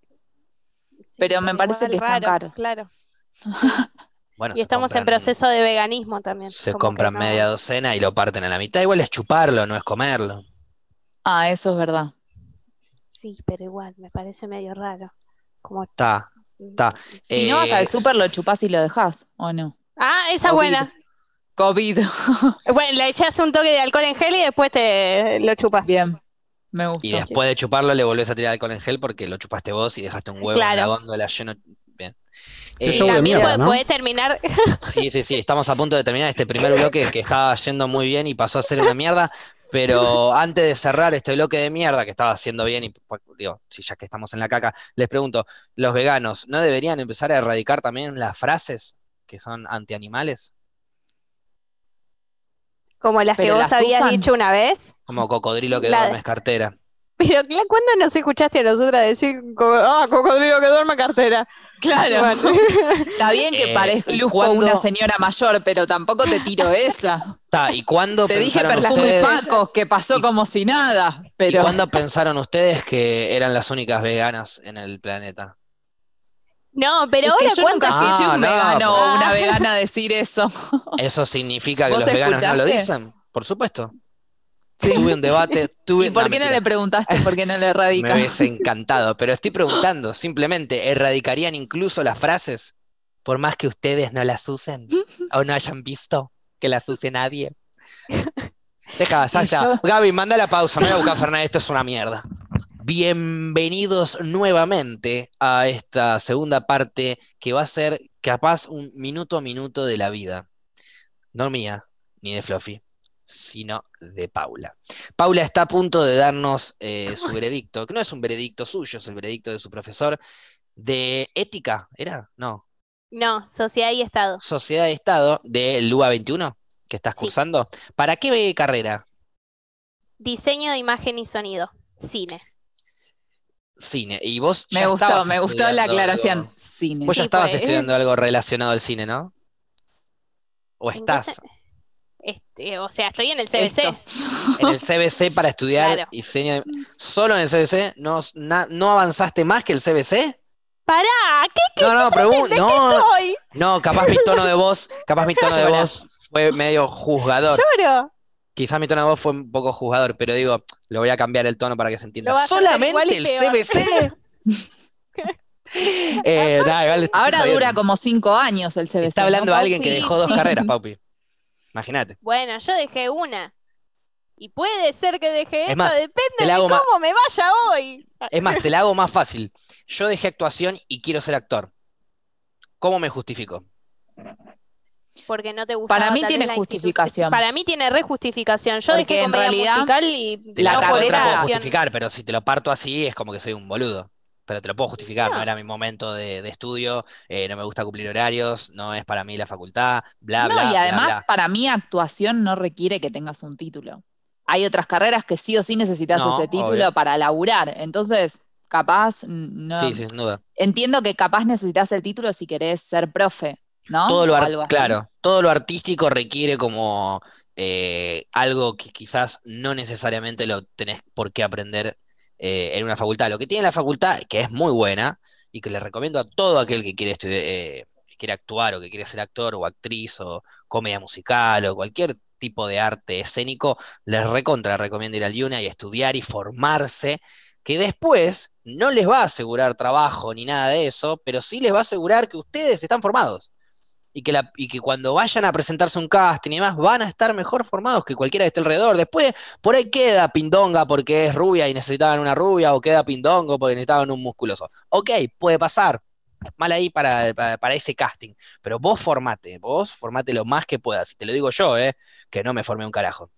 pero me parece que están caros. Claro. bueno, y estamos en proceso de veganismo también. Se compran media docena y lo parten a la mitad. Igual es chuparlo, no es comerlo. Ah, eso es verdad. Sí, pero igual, me parece medio raro. Como... Está, está. Si no vas al eh, súper, lo chupás y lo dejás, ¿o no? Ah, esa buena. COVID. bueno, le echas un toque de alcohol en gel y después te lo chupas. Bien. Me. Y después de chuparlo le volvés a tirar alcohol en gel porque lo chupaste vos y dejaste un huevo en la góndola lleno. Bien. Eh, también puede, terminar. Sí, sí, sí. Estamos a punto de terminar este primer bloque que estaba yendo muy bien y pasó a ser una mierda. Pero antes de cerrar este bloque de mierda que estaba haciendo bien, y pues, digo, si ya que estamos en la caca, les pregunto, ¿los veganos no deberían empezar a erradicar también las frases que son antianimales? Como las que vos habías dicho una vez. Como cocodrilo que duerme es cartera. Pero ¿cuándo nos escuchaste a nosotras decir, ah, cocodrilo que duerme cartera? Claro. Está bien que eh, parezca una señora mayor, pero tampoco te tiro esa. Está, ¿y cuándo Te dije perfumes pacos, que pasó como si nada. Pero... ¿Y cuándo pensaron ustedes que eran las únicas veganas en el planeta? No, pero ahora yo nunca escuché un vegano o una vegana decir eso. ¿Eso significa que los veganos no lo dicen? Por supuesto. Tuve un debate. Tuve... ¿Y por qué no le preguntaste por qué no le erradicas? Me hubiese encantado, pero estoy preguntando, simplemente, ¿erradicarían incluso las frases? Por más que ustedes no las usen o no hayan visto que las use nadie. Deja, Sasha. Gaby, manda la pausa, me voy a buscar Fernández, esto es una mierda. Bienvenidos nuevamente a esta segunda parte que va a ser capaz un minuto a minuto de la vida. No mía, ni de Fluffy, sino de Paula. Paula está a punto de darnos eh, su veredicto, que no es un veredicto suyo, es el veredicto de su profesor de ética, ¿era? No. No, Sociedad y Estado. Sociedad y Estado de LUA 21, que estás cursando. ¿Para qué carrera? Diseño de imagen y sonido, cine cine. Y vos me gustó, me gustó la aclaración. Cine. Vos ya estabas pues. estudiando algo relacionado al cine, ¿no? ¿O estás? Este, o sea, estoy en el CBC. En el CBC para estudiar diseño. ¿Solo en el CBC? ¿No, ¿No avanzaste más que el CBC? Pará, ¿qué, qué No, no, pregunto. No, no, capaz mi tono de voz, capaz mi tono de voz fue medio juzgador. Lloro. Quizás mi tono de voz fue un poco juzgador, pero digo, le voy a cambiar el tono para que se entienda. ¿Solamente el CBC? Eh, Ahora dura como cinco años el CBC. Está hablando alguien que dejó dos carreras, Paupi. Imagínate. Bueno, yo dejé una. Y puede ser que deje esta, depende de cómo me vaya hoy. Es más, te la hago más fácil. Yo dejé actuación y quiero ser actor. ¿Cómo me justifico? Porque no te gusta. Para mí tiene justificación. Para mí tiene re justificación. Yo porque en realidad musical y la no carrera puedo justificar, pero si te lo parto así es como que soy un boludo. Pero te lo puedo justificar, no, era mi momento de, estudio, eh, no me gusta cumplir horarios, no es para mí la facultad, bla, bla. No, y además para mí actuación no requiere que tengas un título. Hay otras carreras que sí o sí necesitas ese título para laburar. Entonces, capaz, no. Sí, sin duda. Entiendo que capaz necesitas el título si querés ser profe, todo lo claro, todo lo artístico requiere como eh, algo que quizás no necesariamente lo tenés por qué aprender eh, en una facultad. Lo que tiene la facultad, que es muy buena, y que le recomiendo a todo aquel que quiere estudiar, eh, quiere actuar o que quiere ser actor o actriz o comedia musical o cualquier tipo de arte escénico, les recontra recomiendo ir al Yuna y estudiar y formarse, que después no les va a asegurar trabajo ni nada de eso, pero sí les va a asegurar que ustedes están formados y que, la, y que cuando vayan a presentarse un casting y demás van a estar mejor formados que cualquiera que esté alrededor. Después, por ahí queda pindonga porque es rubia y necesitaban una rubia, o queda pindongo porque necesitaban un musculoso. Ok, puede pasar. Mal ahí para, para, ese casting. Pero vos formate, vos formate lo más que puedas. Te lo digo yo, ¿eh? que no me formé un carajo.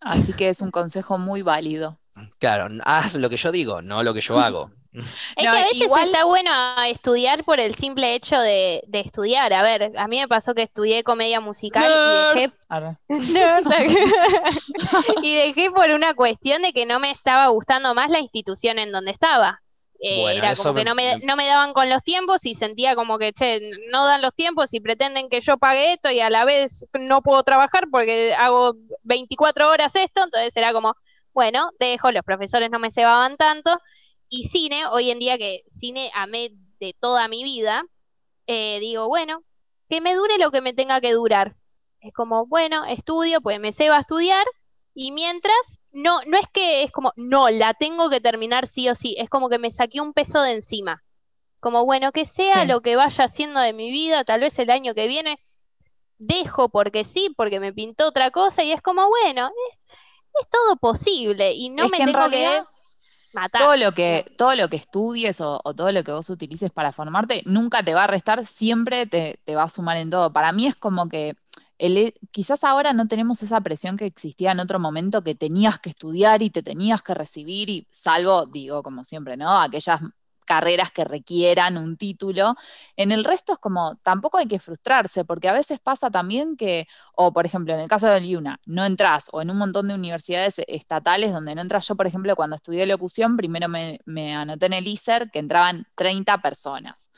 Así que es un consejo muy válido. Claro, haz lo que yo digo, no lo que yo hago. Es que a veces igual... está bueno estudiar por el simple hecho de, estudiar. A ver, a mí me pasó que estudié comedia musical y dejé. y dejé por una cuestión de que no me estaba gustando más la institución en donde estaba. Eh, era como que no me, no me daban con los tiempos y sentía como que, che, no dan los tiempos y pretenden que yo pague esto y a la vez no puedo trabajar porque hago 24 horas esto, entonces era como, bueno, dejo, los profesores no me cebaban tanto y cine, hoy en día que cine amé de toda mi vida, eh, digo, bueno, que me dure lo que me tenga que durar. Es como, bueno, estudio, pues me se va a estudiar, y mientras, no, no es que es como, no, la tengo que terminar sí o sí, es como que me saqué un peso de encima. Como, bueno, que sea lo que vaya haciendo de mi vida, tal vez el año que viene, dejo porque sí, porque me pintó otra cosa, y es como, bueno, es, es todo posible, y no me tengo que Todo lo que, todo lo que estudies o, todo lo que vos utilices para formarte, nunca te va a restar, siempre te, te va a sumar en todo. Para mí es como que quizás ahora no tenemos esa presión que existía en otro momento que tenías que estudiar y te tenías que recibir, y salvo, digo, como siempre, ¿no? Aquellas carreras que requieran un título. En el resto es como, tampoco hay que frustrarse, porque a veces pasa también que, o por ejemplo, en el caso del IUNA, no entras, o en un montón de universidades estatales donde no entras. Yo, por ejemplo, cuando estudié locución, primero me, me anoté en el ISER que entraban 30 personas.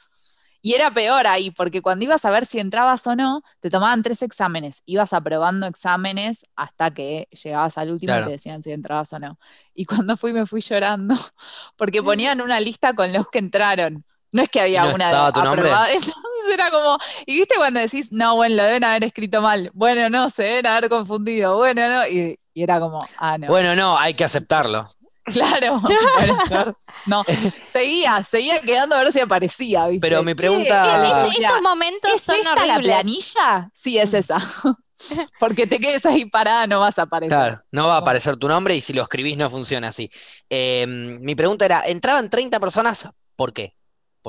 Y era peor ahí, porque cuando ibas a ver si entrabas o no, te tomaban tres exámenes. Ibas aprobando exámenes hasta que llegabas al último y te decían si entrabas o no. Y cuando fui, me fui llorando, porque ponían una lista con los que entraron. No es que había una de aprobada. Entonces era como, y viste cuando decís, no, bueno, lo deben haber escrito mal. Bueno, no, se deben haber confundido. Bueno, no. Y, y era como, ah, no. Bueno, no, hay que aceptarlo. Claro, no, seguía, seguía quedando a ver si aparecía, ¿viste? Pero mi pregunta. estos momentos ¿Es esta la planilla? Sí, es esa. Porque te quedes ahí parada, no vas a aparecer. Claro, no va a aparecer tu nombre y si lo escribís no funciona así. Em, mi pregunta era: ¿entraban 30 personas? ¿Por qué?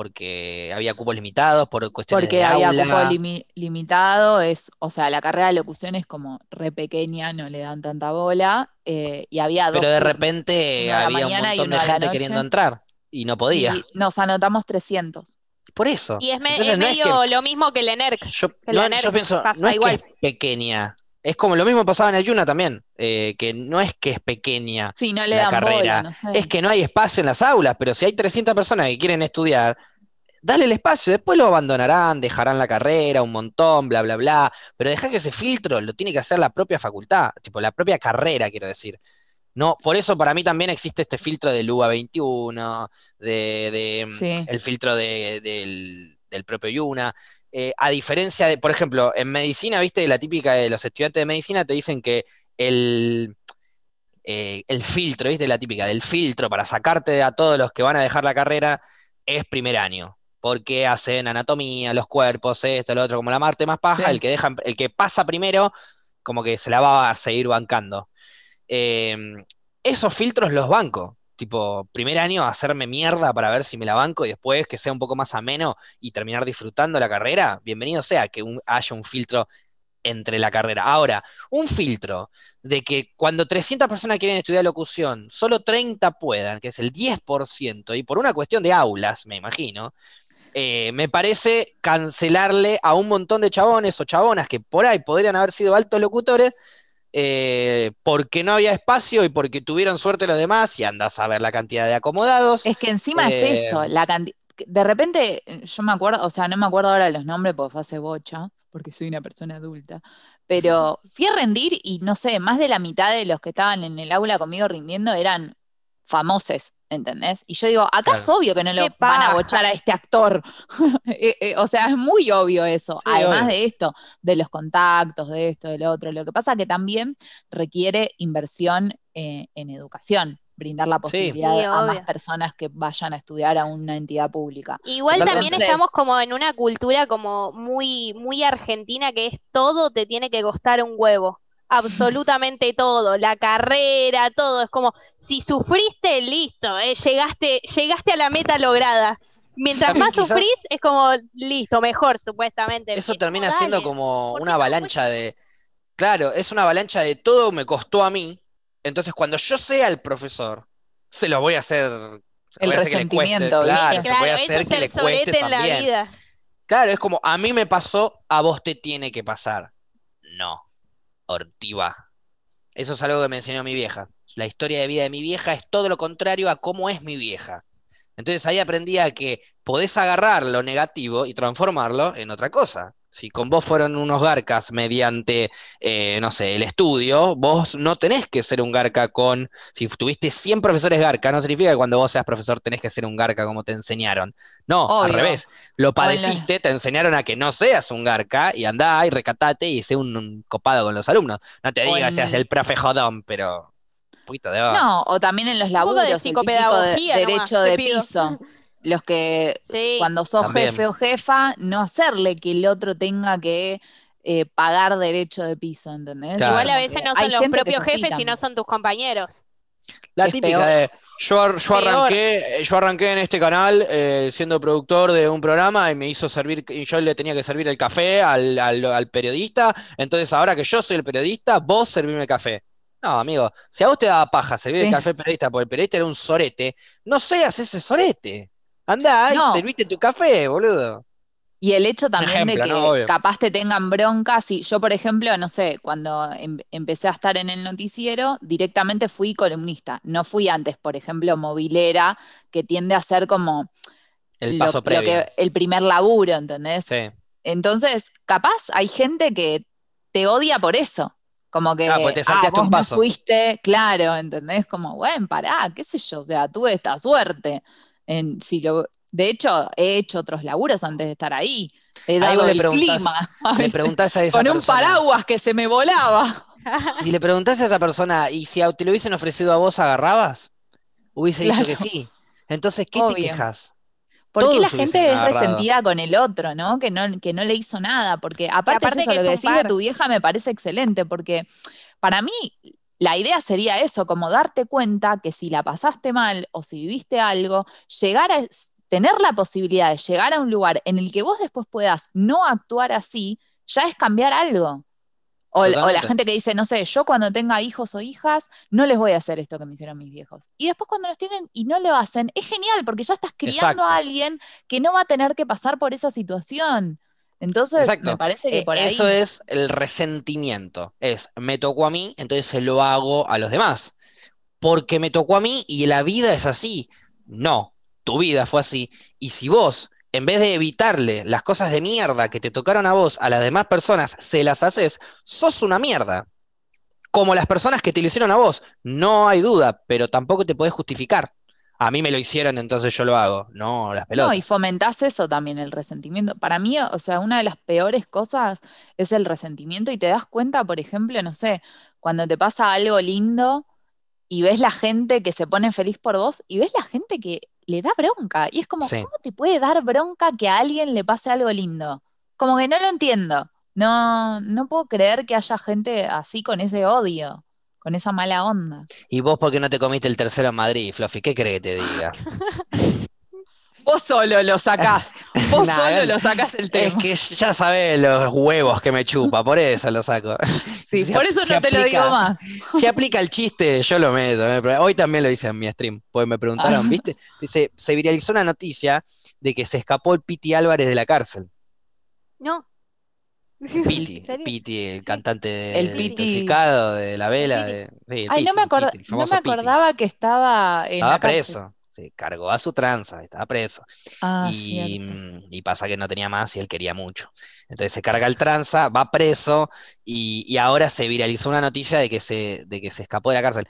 Porque había cupos limitados, por cuestiones porque había cupo limitado, es, o sea, la carrera de locución es como re pequeña, no le dan tanta bola, eh, y había dos. Pero de repente había un montón de gente queriendo entrar y no podía. Y nos anotamos 300. Por eso. Y es, medio lo mismo que el ENERC. Yo, yo pienso, no es que es pequeña, es como lo mismo pasaba en el Yuna también, eh, que no es que es pequeña sí, no le la dan carrera, no es que no hay espacio en las aulas, pero si hay 300 personas que quieren estudiar, dale el espacio, después lo abandonarán, dejarán la carrera, un montón, bla, bla, bla, pero deja que ese filtro lo tiene que hacer la propia facultad, tipo la propia carrera, quiero decir. No, por eso para mí también existe este filtro del UBA 21, de, mm, el filtro del, propio Yuna. Eh, a diferencia de, por ejemplo, en medicina, viste, la típica de los estudiantes de medicina te dicen que el, eh, el filtro, viste, la típica del filtro para sacarte a todos los que van a dejar la carrera es primer año porque hacen anatomía, los cuerpos, esto, lo otro, como la Marte más paja, el que deja, el que pasa primero, como que se la va a seguir bancando. Em, esos filtros los banco. Tipo, primer año hacerme mierda para ver si me la banco y después que sea un poco más ameno y terminar disfrutando la carrera, bienvenido sea que haya un filtro entre la carrera. Ahora, un filtro de que cuando 300 personas quieren estudiar locución, solo 30 puedan, que es el 10%, y por una cuestión de aulas, me imagino, eh, me parece cancelarle a un montón de chabones o chabonas que por ahí podrían haber sido altos locutores eh, porque no había espacio y porque tuvieron suerte los demás y andas a ver la cantidad de acomodados. Es que encima es eh, eso, la de repente, yo me acuerdo, o sea, no me acuerdo ahora de los nombres porque fue hace bocha, porque soy una persona adulta, pero fui a rendir y no sé, más de la mitad de los que estaban en el aula conmigo rindiendo eran famosos, ¿entendés? Y yo digo, acá es obvio que no lo van a bochar a este actor. Eh, eh, o sea, es muy obvio eso. Además de esto, de los contactos, de esto, de lo otro. Lo que pasa que también requiere inversión eh, en educación brindar la posibilidad a más personas que vayan a estudiar a una entidad pública. Igual también estamos como en una cultura como muy, muy argentina que es todo te tiene que costar un huevo absolutamente todo, la carrera, todo. Es como, si sufriste, listo, eh, llegaste, llegaste a la meta lograda. Mientras más sufrís, es como, listo, mejor, supuestamente. Eso termina siendo como una avalancha de. Claro, es una avalancha de todo me costó a mí. Entonces, cuando yo sea el profesor, se lo voy a hacer. El resentimiento, claro, se puede hacer que le cueste también. Claro, es como, a mí me pasó, a vos te tiene que pasar. No Ortiva. Eso es algo que me enseñó mi vieja. La historia de vida de mi vieja es todo lo contrario a cómo es mi vieja. Entonces ahí aprendí a que podés agarrar lo negativo y transformarlo en otra cosa. Si con vos fueron unos garcas mediante, eh, no sé, el estudio, vos no tenés que ser un garca con, si tuviste 100 profesores garca, no significa que cuando vos seas profesor tenés que ser un garca como te enseñaron. No, al revés. Lo padeciste, te enseñaron a que no seas un garca y andá y recatate y sé un, copado con los alumnos. No te digas seas el profe jodón, pero... Un poquito de... No, o también en los laburos, de el derecho de piso. los que cuando sos jefe o jefa, no hacerle que el otro tenga que eh, pagar derecho de piso, ¿entendés? Igual a veces no son los propios jefes, sino son tus compañeros. La típica de yo, yo arranqué, yo arranqué en este canal eh, siendo productor de un programa y me hizo servir, y yo le tenía que servir el café al, al, periodista, entonces ahora que yo soy el periodista, vos servirme el café. No, amigo, si a vos te daba paja servir el café periodista porque el periodista era un sorete, no seas ese sorete. Anda, no. serviste tu café, boludo. Y el hecho también de que capaz te tengan broncas. Y yo, por ejemplo, no sé, cuando em, empecé a estar en el noticiero, directamente fui columnista. No fui antes, por ejemplo, movilera, que tiende a ser como el paso previo. el primer laburo, ¿entendés? Sí. Entonces, capaz hay gente que te odia por eso. Como que, ah, pues te ah, vos un paso. fuiste, claro, ¿entendés? Como, bueno, pará, qué sé yo, o sea, tuve esta suerte si lo, de hecho, he hecho otros laburos antes de estar ahí. He dado el clima. Le preguntás a esa Con un paraguas que se me volaba. Y le preguntás a esa persona, ¿y si te lo hubiesen ofrecido a vos, agarrabas? Hubiese dicho que sí. Entonces, ¿qué te quejas? Porque la gente es resentida con el otro, ¿no? Que, ¿no? que no le hizo nada. Porque aparte, de eso, lo que decís de tu vieja me parece excelente, porque para mí la idea sería eso, como darte cuenta que si la pasaste mal o si viviste algo, llegar a tener la posibilidad de llegar a un lugar en el que vos después puedas no actuar así, ya es cambiar algo. O, la gente que dice, no sé, yo cuando tenga hijos o hijas, no les voy a hacer esto que me hicieron mis viejos. Y después cuando los tienen y no lo hacen, es genial porque ya estás criando a alguien que no va a tener que pasar por esa situación. Entonces, me parece que eh, por ahí. Eso es el resentimiento. Es, me tocó a mí, entonces se lo hago a los demás. Porque me tocó a mí y la vida es así. No, tu vida fue así. Y si vos, en vez de evitarle las cosas de mierda que te tocaron a vos, a las demás personas, se las haces, sos una mierda. Como las personas que te lo hicieron a vos. No hay duda, pero tampoco te podés justificar a mí me lo hicieron, entonces yo lo hago. No, las pelotas. No, y fomentás eso también, el resentimiento. Para mí, o sea, una de las peores cosas es el resentimiento y te das cuenta, por ejemplo, no sé, cuando te pasa algo lindo y ves la gente que se pone feliz por vos y ves la gente que le da bronca. Y es como, ¿cómo te puede dar bronca que a alguien le pase algo lindo? Como que no lo entiendo. No, no puedo creer que haya gente así con ese odio con esa mala onda. ¿Y vos por qué no te comiste el tercero en Madrid, Fluffy? ¿Qué crees que te diga? Vos solo lo sacás. Vos solo lo sacás el tema. Es que ya sabés los huevos que me chupa, por eso lo saco. Sí, por eso no te lo digo más. Si aplica el chiste, yo lo meto. Hoy también lo hice en mi stream, pues me preguntaron, ah. ¿viste? Dice, se viralizó una noticia de que se escapó el Piti Álvarez de la cárcel. No. Piti, Piti, el cantante de, el Piti. de la vela. De, Ay, no me, no me acordaba que estaba en Estaba preso. Se cargó a su tranza, estaba preso. Ah, y, y, pasa que no tenía más y él quería mucho. Entonces se carga el tranza, va preso y, y, ahora se viralizó una noticia de que se, de que se escapó de la cárcel.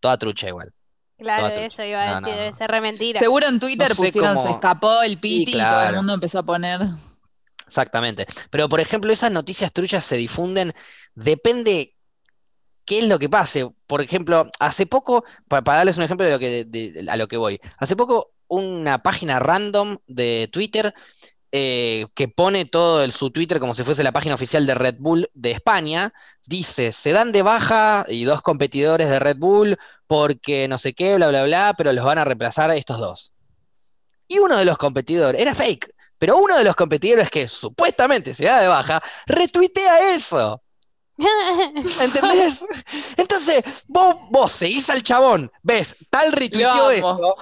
Toda trucha igual. Claro, eso iba a decir, debe ser re mentira. Seguro en Twitter pusieron se escapó el Piti y todo el mundo empezó a poner. Exactamente. Pero, por ejemplo, esas noticias truchas se difunden, depende qué es lo que pase. Por ejemplo, hace poco, para, darles un ejemplo de lo que, a lo que voy, hace poco una página random de Twitter eh, que pone todo el, su Twitter como si fuese la página oficial de Red Bull de España, dice, se dan de baja y dos competidores de Red Bull porque no sé qué, bla, bla, bla, pero los van a reemplazar estos dos. Y uno de los competidores, era fake, pero uno de los competidores que supuestamente se da de baja, retuitea eso. ¿Entendés? Entonces, vos, vos seguís al chabón, ves, tal retuiteó eso,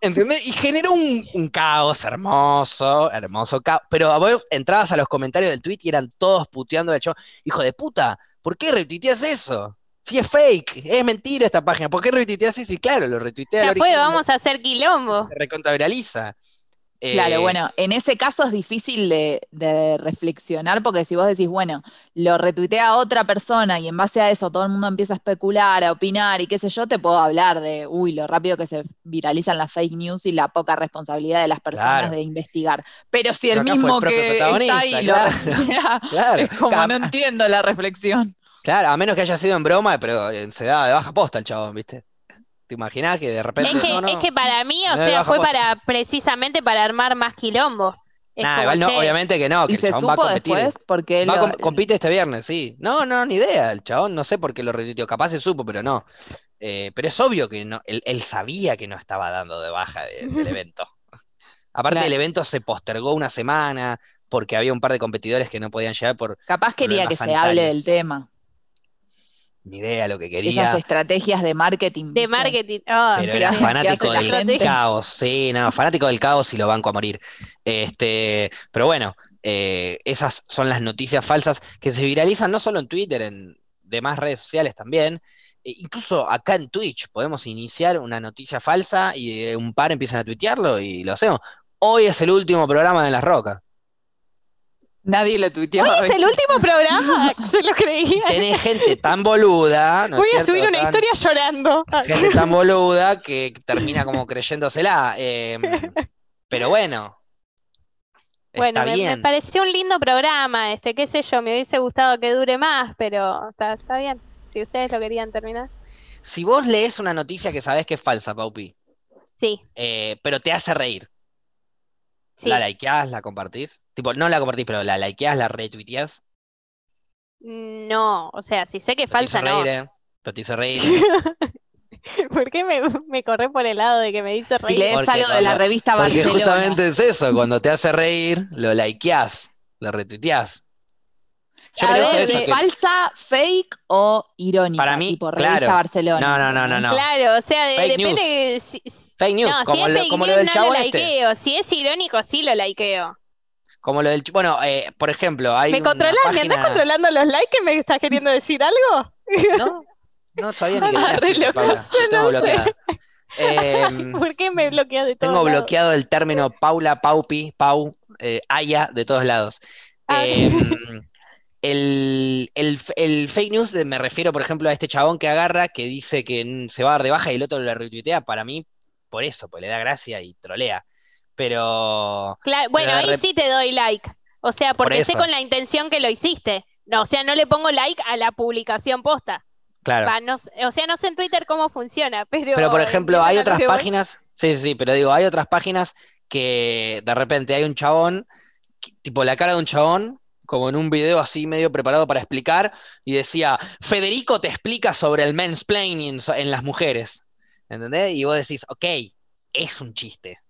¿entendés? Y generó un, caos hermoso, hermoso caos. Pero vos entrabas a los comentarios del tweet y eran todos puteando al chabón. Hijo de puta, ¿por qué retuiteas eso? Si es fake, es mentira esta página, ¿por qué retuiteas eso? Y claro, lo retuitea. Ya fue, vamos a hacer quilombo. Se recontraviraliza. Claro, eh, bueno, en ese caso es difícil de, reflexionar porque si vos decís, bueno, lo retuitea a otra persona y en base a eso todo el mundo empieza a especular, a opinar y qué sé yo, te puedo hablar de, uy, lo rápido que se viralizan las fake news y la poca responsabilidad de las personas de investigar. Pero si el mismo que está ahí lo es como no entiendo la reflexión. Claro, a menos que haya sido en broma, pero se da de baja posta el chabón, ¿viste? ¿Te imaginas que de repente. Es que, es que para mí, o sea, fue para precisamente para armar más quilombo. Nah, no, obviamente que no. Que ¿Y se supo después? Porque compite este viernes, sí. No, no, ni idea. El chabón no sé por qué lo retuiteó. Capaz se supo, pero no. Eh, pero es obvio que no, él, sabía que no estaba dando de baja del evento. Aparte, el evento se postergó una semana porque había un par de competidores que no podían llegar por. Capaz quería que se hable del tema ni idea lo que quería. Esas estrategias de marketing. De marketing. Ah, pero era fanático del caos, sí, no, fanático del caos y lo banco a morir. Este, pero bueno, eh, esas son las noticias falsas que se viralizan no solo en Twitter, en demás redes sociales también. E incluso acá en Twitch podemos iniciar una noticia falsa y un par empiezan a tuitearlo y lo hacemos. Hoy es el último programa de Las Rocas. Nadie lo tuiteó. Hoy es el último programa, se lo creía. Tenés gente tan boluda. Voy a subir una historia llorando. Gente tan boluda que termina como creyéndosela. Em, pero bueno. Bueno, me, pareció un lindo programa, este, qué sé yo, me hubiese gustado que dure más, pero está, bien. Si ustedes lo querían terminar. Si vos lees una noticia que sabés que es falsa, Paupi. Sí. Eh, pero te hace reír. ¿La likeás, la compartís? Tipo, no la compartís, pero la likeás, la retuiteás. No, o sea, si sé que es falsa, no. Eh, pero te hice reír. ¿Por qué me, me, corré por el lado de que me dice reír? Y lees algo de la revista Barcelona. Porque justamente es eso, cuando te hace reír, lo likeás, lo retuiteás. Yo creo que es falsa, fake o irónica. Para mí, tipo revista Barcelona. No, no, no, no, no. Claro, o sea, depende. Si, fake news, como, lo, como lo del no lo este. likeo. Si es irónico, sí lo likeo. Como lo del. Bueno, eh, por ejemplo, hay. ¿Me controlas? ¿Me andás controlando los likes? ¿Me estás queriendo decir algo? No, no sabía ni que bloqueada. Em, ¿Por qué me bloqueas de todo? Tengo bloqueado el término Paula, Paupi, Pau, eh, Aya de todos lados. Ah. Em, el, fake news, me refiero, por ejemplo, a este chabón que agarra, que dice que se va a dar de baja y el otro le retuitea, para mí, por eso, pues le da gracia y trolea. Pero. bueno, ahí sí te doy like. O sea, porque sé con la intención que lo hiciste. No, o sea, no le pongo like a la publicación posta. Claro. o sea, no sé en Twitter cómo funciona, pero. Pero, por ejemplo, hay otras páginas. Sí, sí, sí, pero digo, hay otras páginas que de repente hay un chabón, tipo la cara de un chabón, como en un video así medio preparado para explicar, y decía, Federico te explica sobre el mansplaining en las mujeres. ¿Entendés? Y vos decís, ok, es un chiste,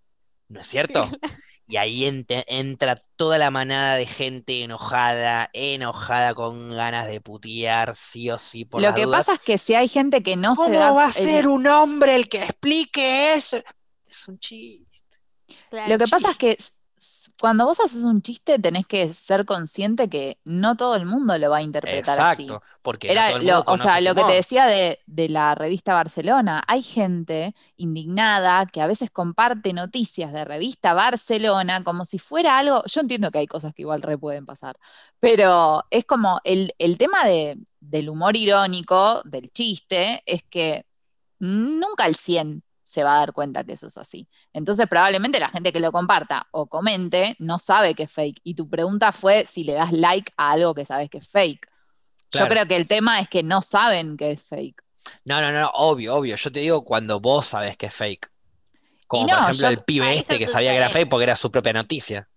¿no es cierto? Y ahí entra toda la manada de gente enojada, enojada con ganas de putear, sí o sí. Por Lo que pasa es que si hay gente que no se da. ¿Cómo va a ser un hombre el que explique eso? Es un chiste. Lo que pasa es que cuando vos haces un chiste tenés que ser consciente que no todo el mundo lo va a interpretar Exacto, así. porque Era lo, o sea, lo que te decía de, la revista Barcelona, hay gente indignada que a veces comparte noticias de revista Barcelona como si fuera algo, yo entiendo que hay cosas que igual re pueden pasar, pero es como el, el tema de, del humor irónico, del chiste, es que nunca al 100 se va a dar cuenta que eso es así. Entonces, probablemente la gente que lo comparta o comente no sabe que es fake. Y tu pregunta fue si le das like a algo que sabes que es fake. Yo creo que el tema es que no saben que es fake. No, no, no, obvio, obvio. Yo te digo cuando vos sabes que es fake. Como por ejemplo el pibe este que sabía que era fake porque era su propia noticia.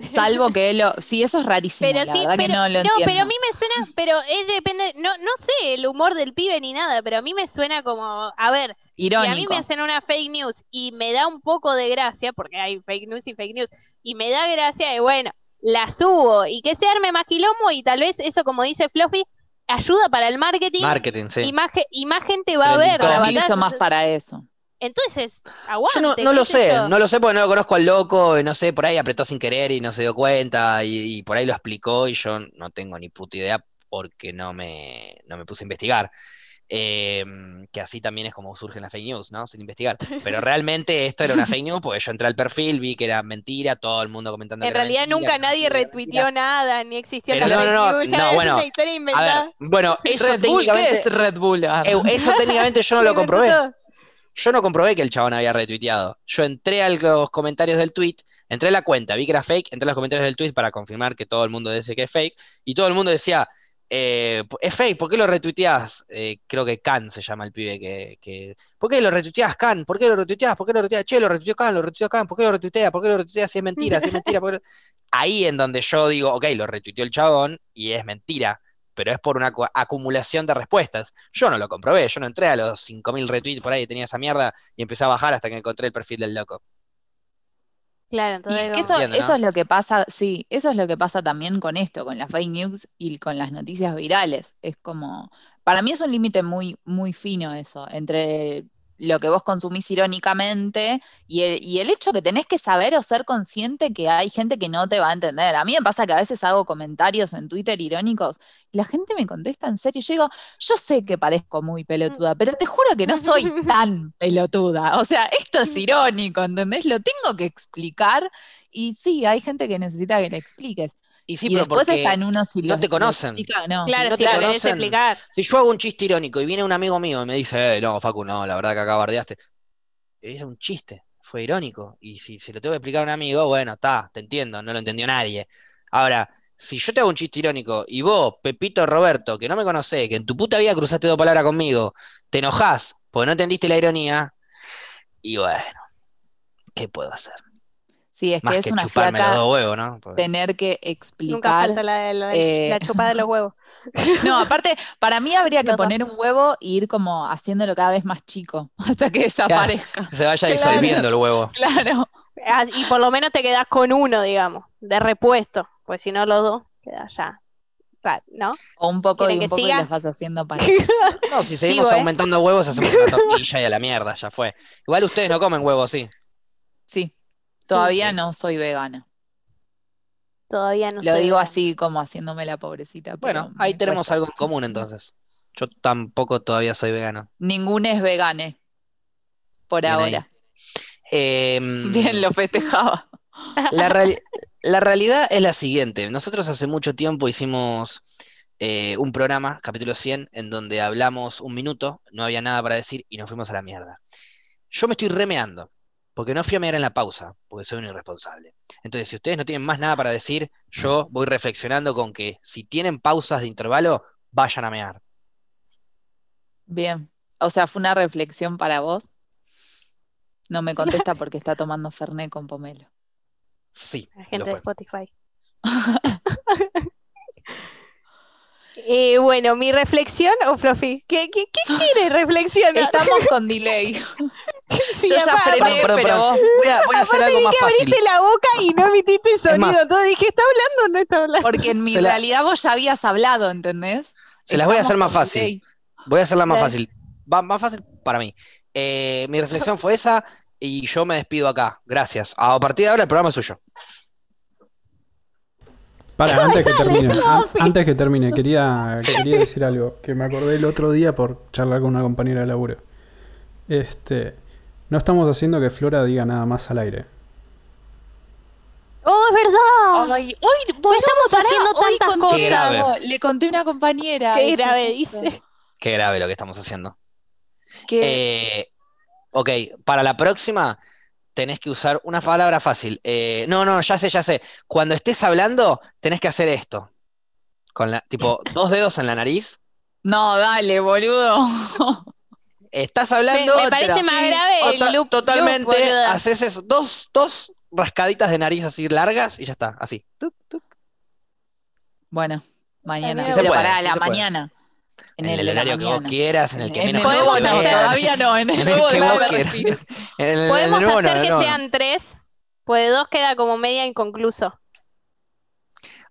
Salvo que lo. Sí, eso es rarísimo. Pero la verdad que no lo no, pero a mí me suena. Pero es depende. No, no sé el humor del pibe ni nada, pero a mí me suena como. A ver. Irónico. Si a mí me hacen una fake news y me da un poco de gracia, porque hay fake news y fake news, y me da gracia de bueno, la subo y que se arme más quilombo y tal vez eso, como dice Fluffy, ayuda para el marketing. Marketing, sí. Y más, gente va a ver. La hizo más para eso. Entonces, aguante. Yo no, lo sé, no lo sé porque no lo conozco al loco, no sé, por ahí apretó sin querer y no se dio cuenta y, por ahí lo explicó y yo no tengo ni puta idea porque no me, no me puse a investigar. Em, que así también es como surgen las fake news, ¿no? Sin investigar. Pero realmente esto era una fake news porque yo entré al perfil, vi que era mentira, todo el mundo comentando. En realidad nunca nadie retuiteó nada, ni existió la no, no, no, no, bueno, a ver, bueno, eso Red Bull, ¿qué es Red Bull? Ah. eso técnicamente yo no lo comprobé. Yo no comprobé que el chabón había retuiteado. Yo entré a los comentarios del tweet, entré a la cuenta, vi que era fake, entré a los comentarios del tweet para confirmar que todo el mundo dice que es fake, y todo el mundo decía, eh, es fake, ¿por qué lo retuiteas? Eh, creo que Khan se llama el pibe que, ¿Por qué lo retuiteas, Khan? ¿Por qué lo retuiteas? ¿Por qué lo retuiteas? Che, lo retuiteó Khan, lo retuiteó Khan, ¿por qué lo retuitea? ¿Por qué lo retuitea si es mentira? Si es mentira, Ahí en donde yo digo, ok, lo retuiteó el chabón y es mentira, pero es por una acumulación de respuestas. Yo no lo comprobé, yo no entré a los 5.000 retweets por ahí tenía esa mierda y empecé a bajar hasta que encontré el perfil del loco. Claro, y es que eso, eso es lo que pasa, sí, eso es lo que pasa también con esto, con las fake news y con las noticias virales. Es como, para mí es un límite muy, muy fino eso, entre lo que vos consumís irónicamente y el, hecho que tenés que saber o ser consciente que hay gente que no te va a entender. A mí me pasa que a veces hago comentarios en Twitter irónicos y la gente me contesta en serio. Yo digo, yo sé que parezco muy pelotuda, pero te juro que no soy tan pelotuda. O sea, esto es irónico, ¿entendés? Lo tengo que explicar y sí, hay gente que necesita que le expliques. Y sí, después está en uno si no te conocen. no. Claro, si no te conocen, Si yo hago un chiste irónico y viene un amigo mío y me dice, eh, no, Facu, no, la verdad que acá bardeaste. Es un chiste, fue irónico. Y si se lo tengo que explicar a un amigo, bueno, está, te entiendo, no lo entendió nadie. Ahora, si yo te hago un chiste irónico y vos, Pepito Roberto, que no me conocés, que en tu puta vida cruzaste dos palabras conmigo, te enojás porque no entendiste la ironía, y bueno, ¿qué puedo hacer? Sí, es que es una flaca tener que explicar. Nunca la, la, eh, la, chupada de los huevos. No, aparte, para mí habría que poner un huevo e ir como haciéndolo cada vez más chico hasta que desaparezca. se vaya disolviendo el huevo. Claro. Ah, y por lo menos te quedas con uno, digamos, de repuesto, pues si no los dos, queda ya. ¿no? O un poco y un poco y las vas haciendo para. no, si seguimos ¿eh? aumentando huevos, hacemos una tortilla y a la mierda, ya fue. Igual ustedes no comen huevos, sí. Sí. Todavía no soy vegana. Todavía no Lo digo así como haciéndome la pobrecita. Bueno, ahí tenemos algo en común entonces. Yo tampoco todavía soy vegano. Ningún es vegane. Por ahora. Em, Bien, lo festejaba. La, realidad es la siguiente. Nosotros hace mucho tiempo hicimos eh, un programa, capítulo 100, en donde hablamos un minuto, no había nada para decir y nos fuimos a la mierda. Yo me estoy remeando porque no fui a mirar en la pausa, porque soy un irresponsable. Entonces, si ustedes no tienen más nada para decir, yo voy reflexionando con que si tienen pausas de intervalo, vayan a mear. Bien, o sea, fue una reflexión para vos. No me contesta porque está tomando Fernet con pomelo. Sí. La gente de Spotify. Eh, bueno, mi reflexión, o oh, profi, ¿qué, qué, qué quiere reflexionar? Estamos con delay. Yo ya frené, pero vos... Voy a, voy a hacer algo más que fácil. abriste la boca y no emitiste sonido. Entonces dije, ¿está hablando o no está hablando? Porque en mi realidad vos ya habías hablado, ¿entendés? Se las voy a hacer más fácil. Voy a hacerla más fácil. Va, más fácil para mí. Eh, mi reflexión fue esa y yo me despido acá. Gracias. A partir de ahora el programa es suyo. Para, antes que termine, antes que termine, quería, quería decir algo que me acordé el otro día por charlar con una compañera de laburo. Este, no estamos haciendo que Flora diga nada más al aire. ¡Oh, es verdad! Ay, hoy, estamos haciendo tantas cosas. Le conté a una compañera. Qué grave, dice. Qué grave lo que estamos haciendo. Eh, ok, para la próxima tenés que usar una palabra fácil. Eh, no, no, ya sé, ya sé. Cuando estés hablando, tenés que hacer esto. Con la, tipo, dos dedos en la nariz. No, dale, boludo. Estás hablando. Me, parece más grave el loop. Totalmente. haces eso, dos, dos rascaditas de nariz así largas y ya está, así. Bueno, mañana. Se puede, a la mañana. En, el, horario que vos quieras, en el que menos nuevo no, todavía no, en el, nuevo que vos Podemos hacer que sean tres, pues dos queda como media inconcluso.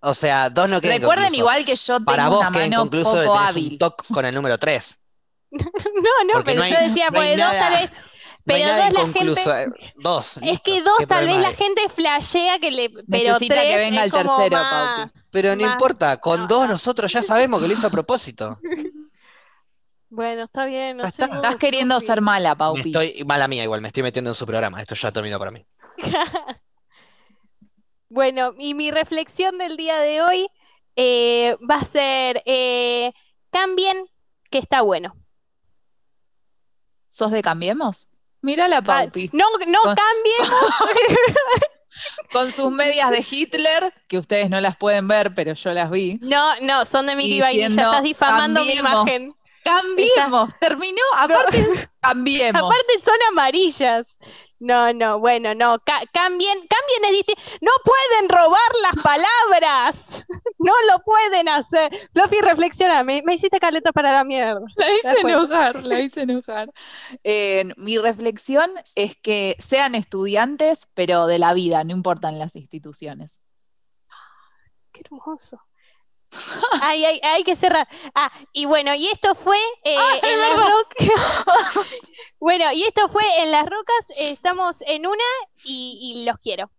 O sea, dos no quedan Recuerden igual que yo tengo Para vos una mano poco hábil. Un toque con el número tres. No, no, pero yo decía, pues dos tal vez pero dos la gente. Eh, dos. Es que dos tal vez la gente flashea que le. Pero Necesita que venga el tercero, Paupi. Pero no importa, con dos nosotros ya sabemos que lo hizo a propósito. Bueno, está bien. No Estás queriendo ser mala, Paupi. estoy mala mía igual, me estoy metiendo en su programa. Esto ya terminó para mí. bueno, y mi reflexión del día de hoy eh, va a ser, eh, cambien, que está bueno. ¿Sos de cambiemos? Mira la ah, Paupi. no, no cambiemos. con sus medias de Hitler, que ustedes no las pueden ver, pero yo las vi. No, no, son de Miki Vainilla, estás difamando mi imagen. Cambiemos, terminó, aparte, cambiemos. Aparte son amarillas. No, no, bueno, no, cambien, cambien es distinto. No pueden robar las palabras. No lo pueden hacer. Fluffy, reflexiona, me, hiciste caleta para la mierda. La hice enojar, la hice enojar. mi reflexión es que sean estudiantes, pero de la vida, no importan las instituciones. Qué hermoso. Ay, ay, hay que cerrar. Ah, y bueno, y esto fue eh, en las rocas. bueno, y esto fue en las rocas. estamos en una y los quiero.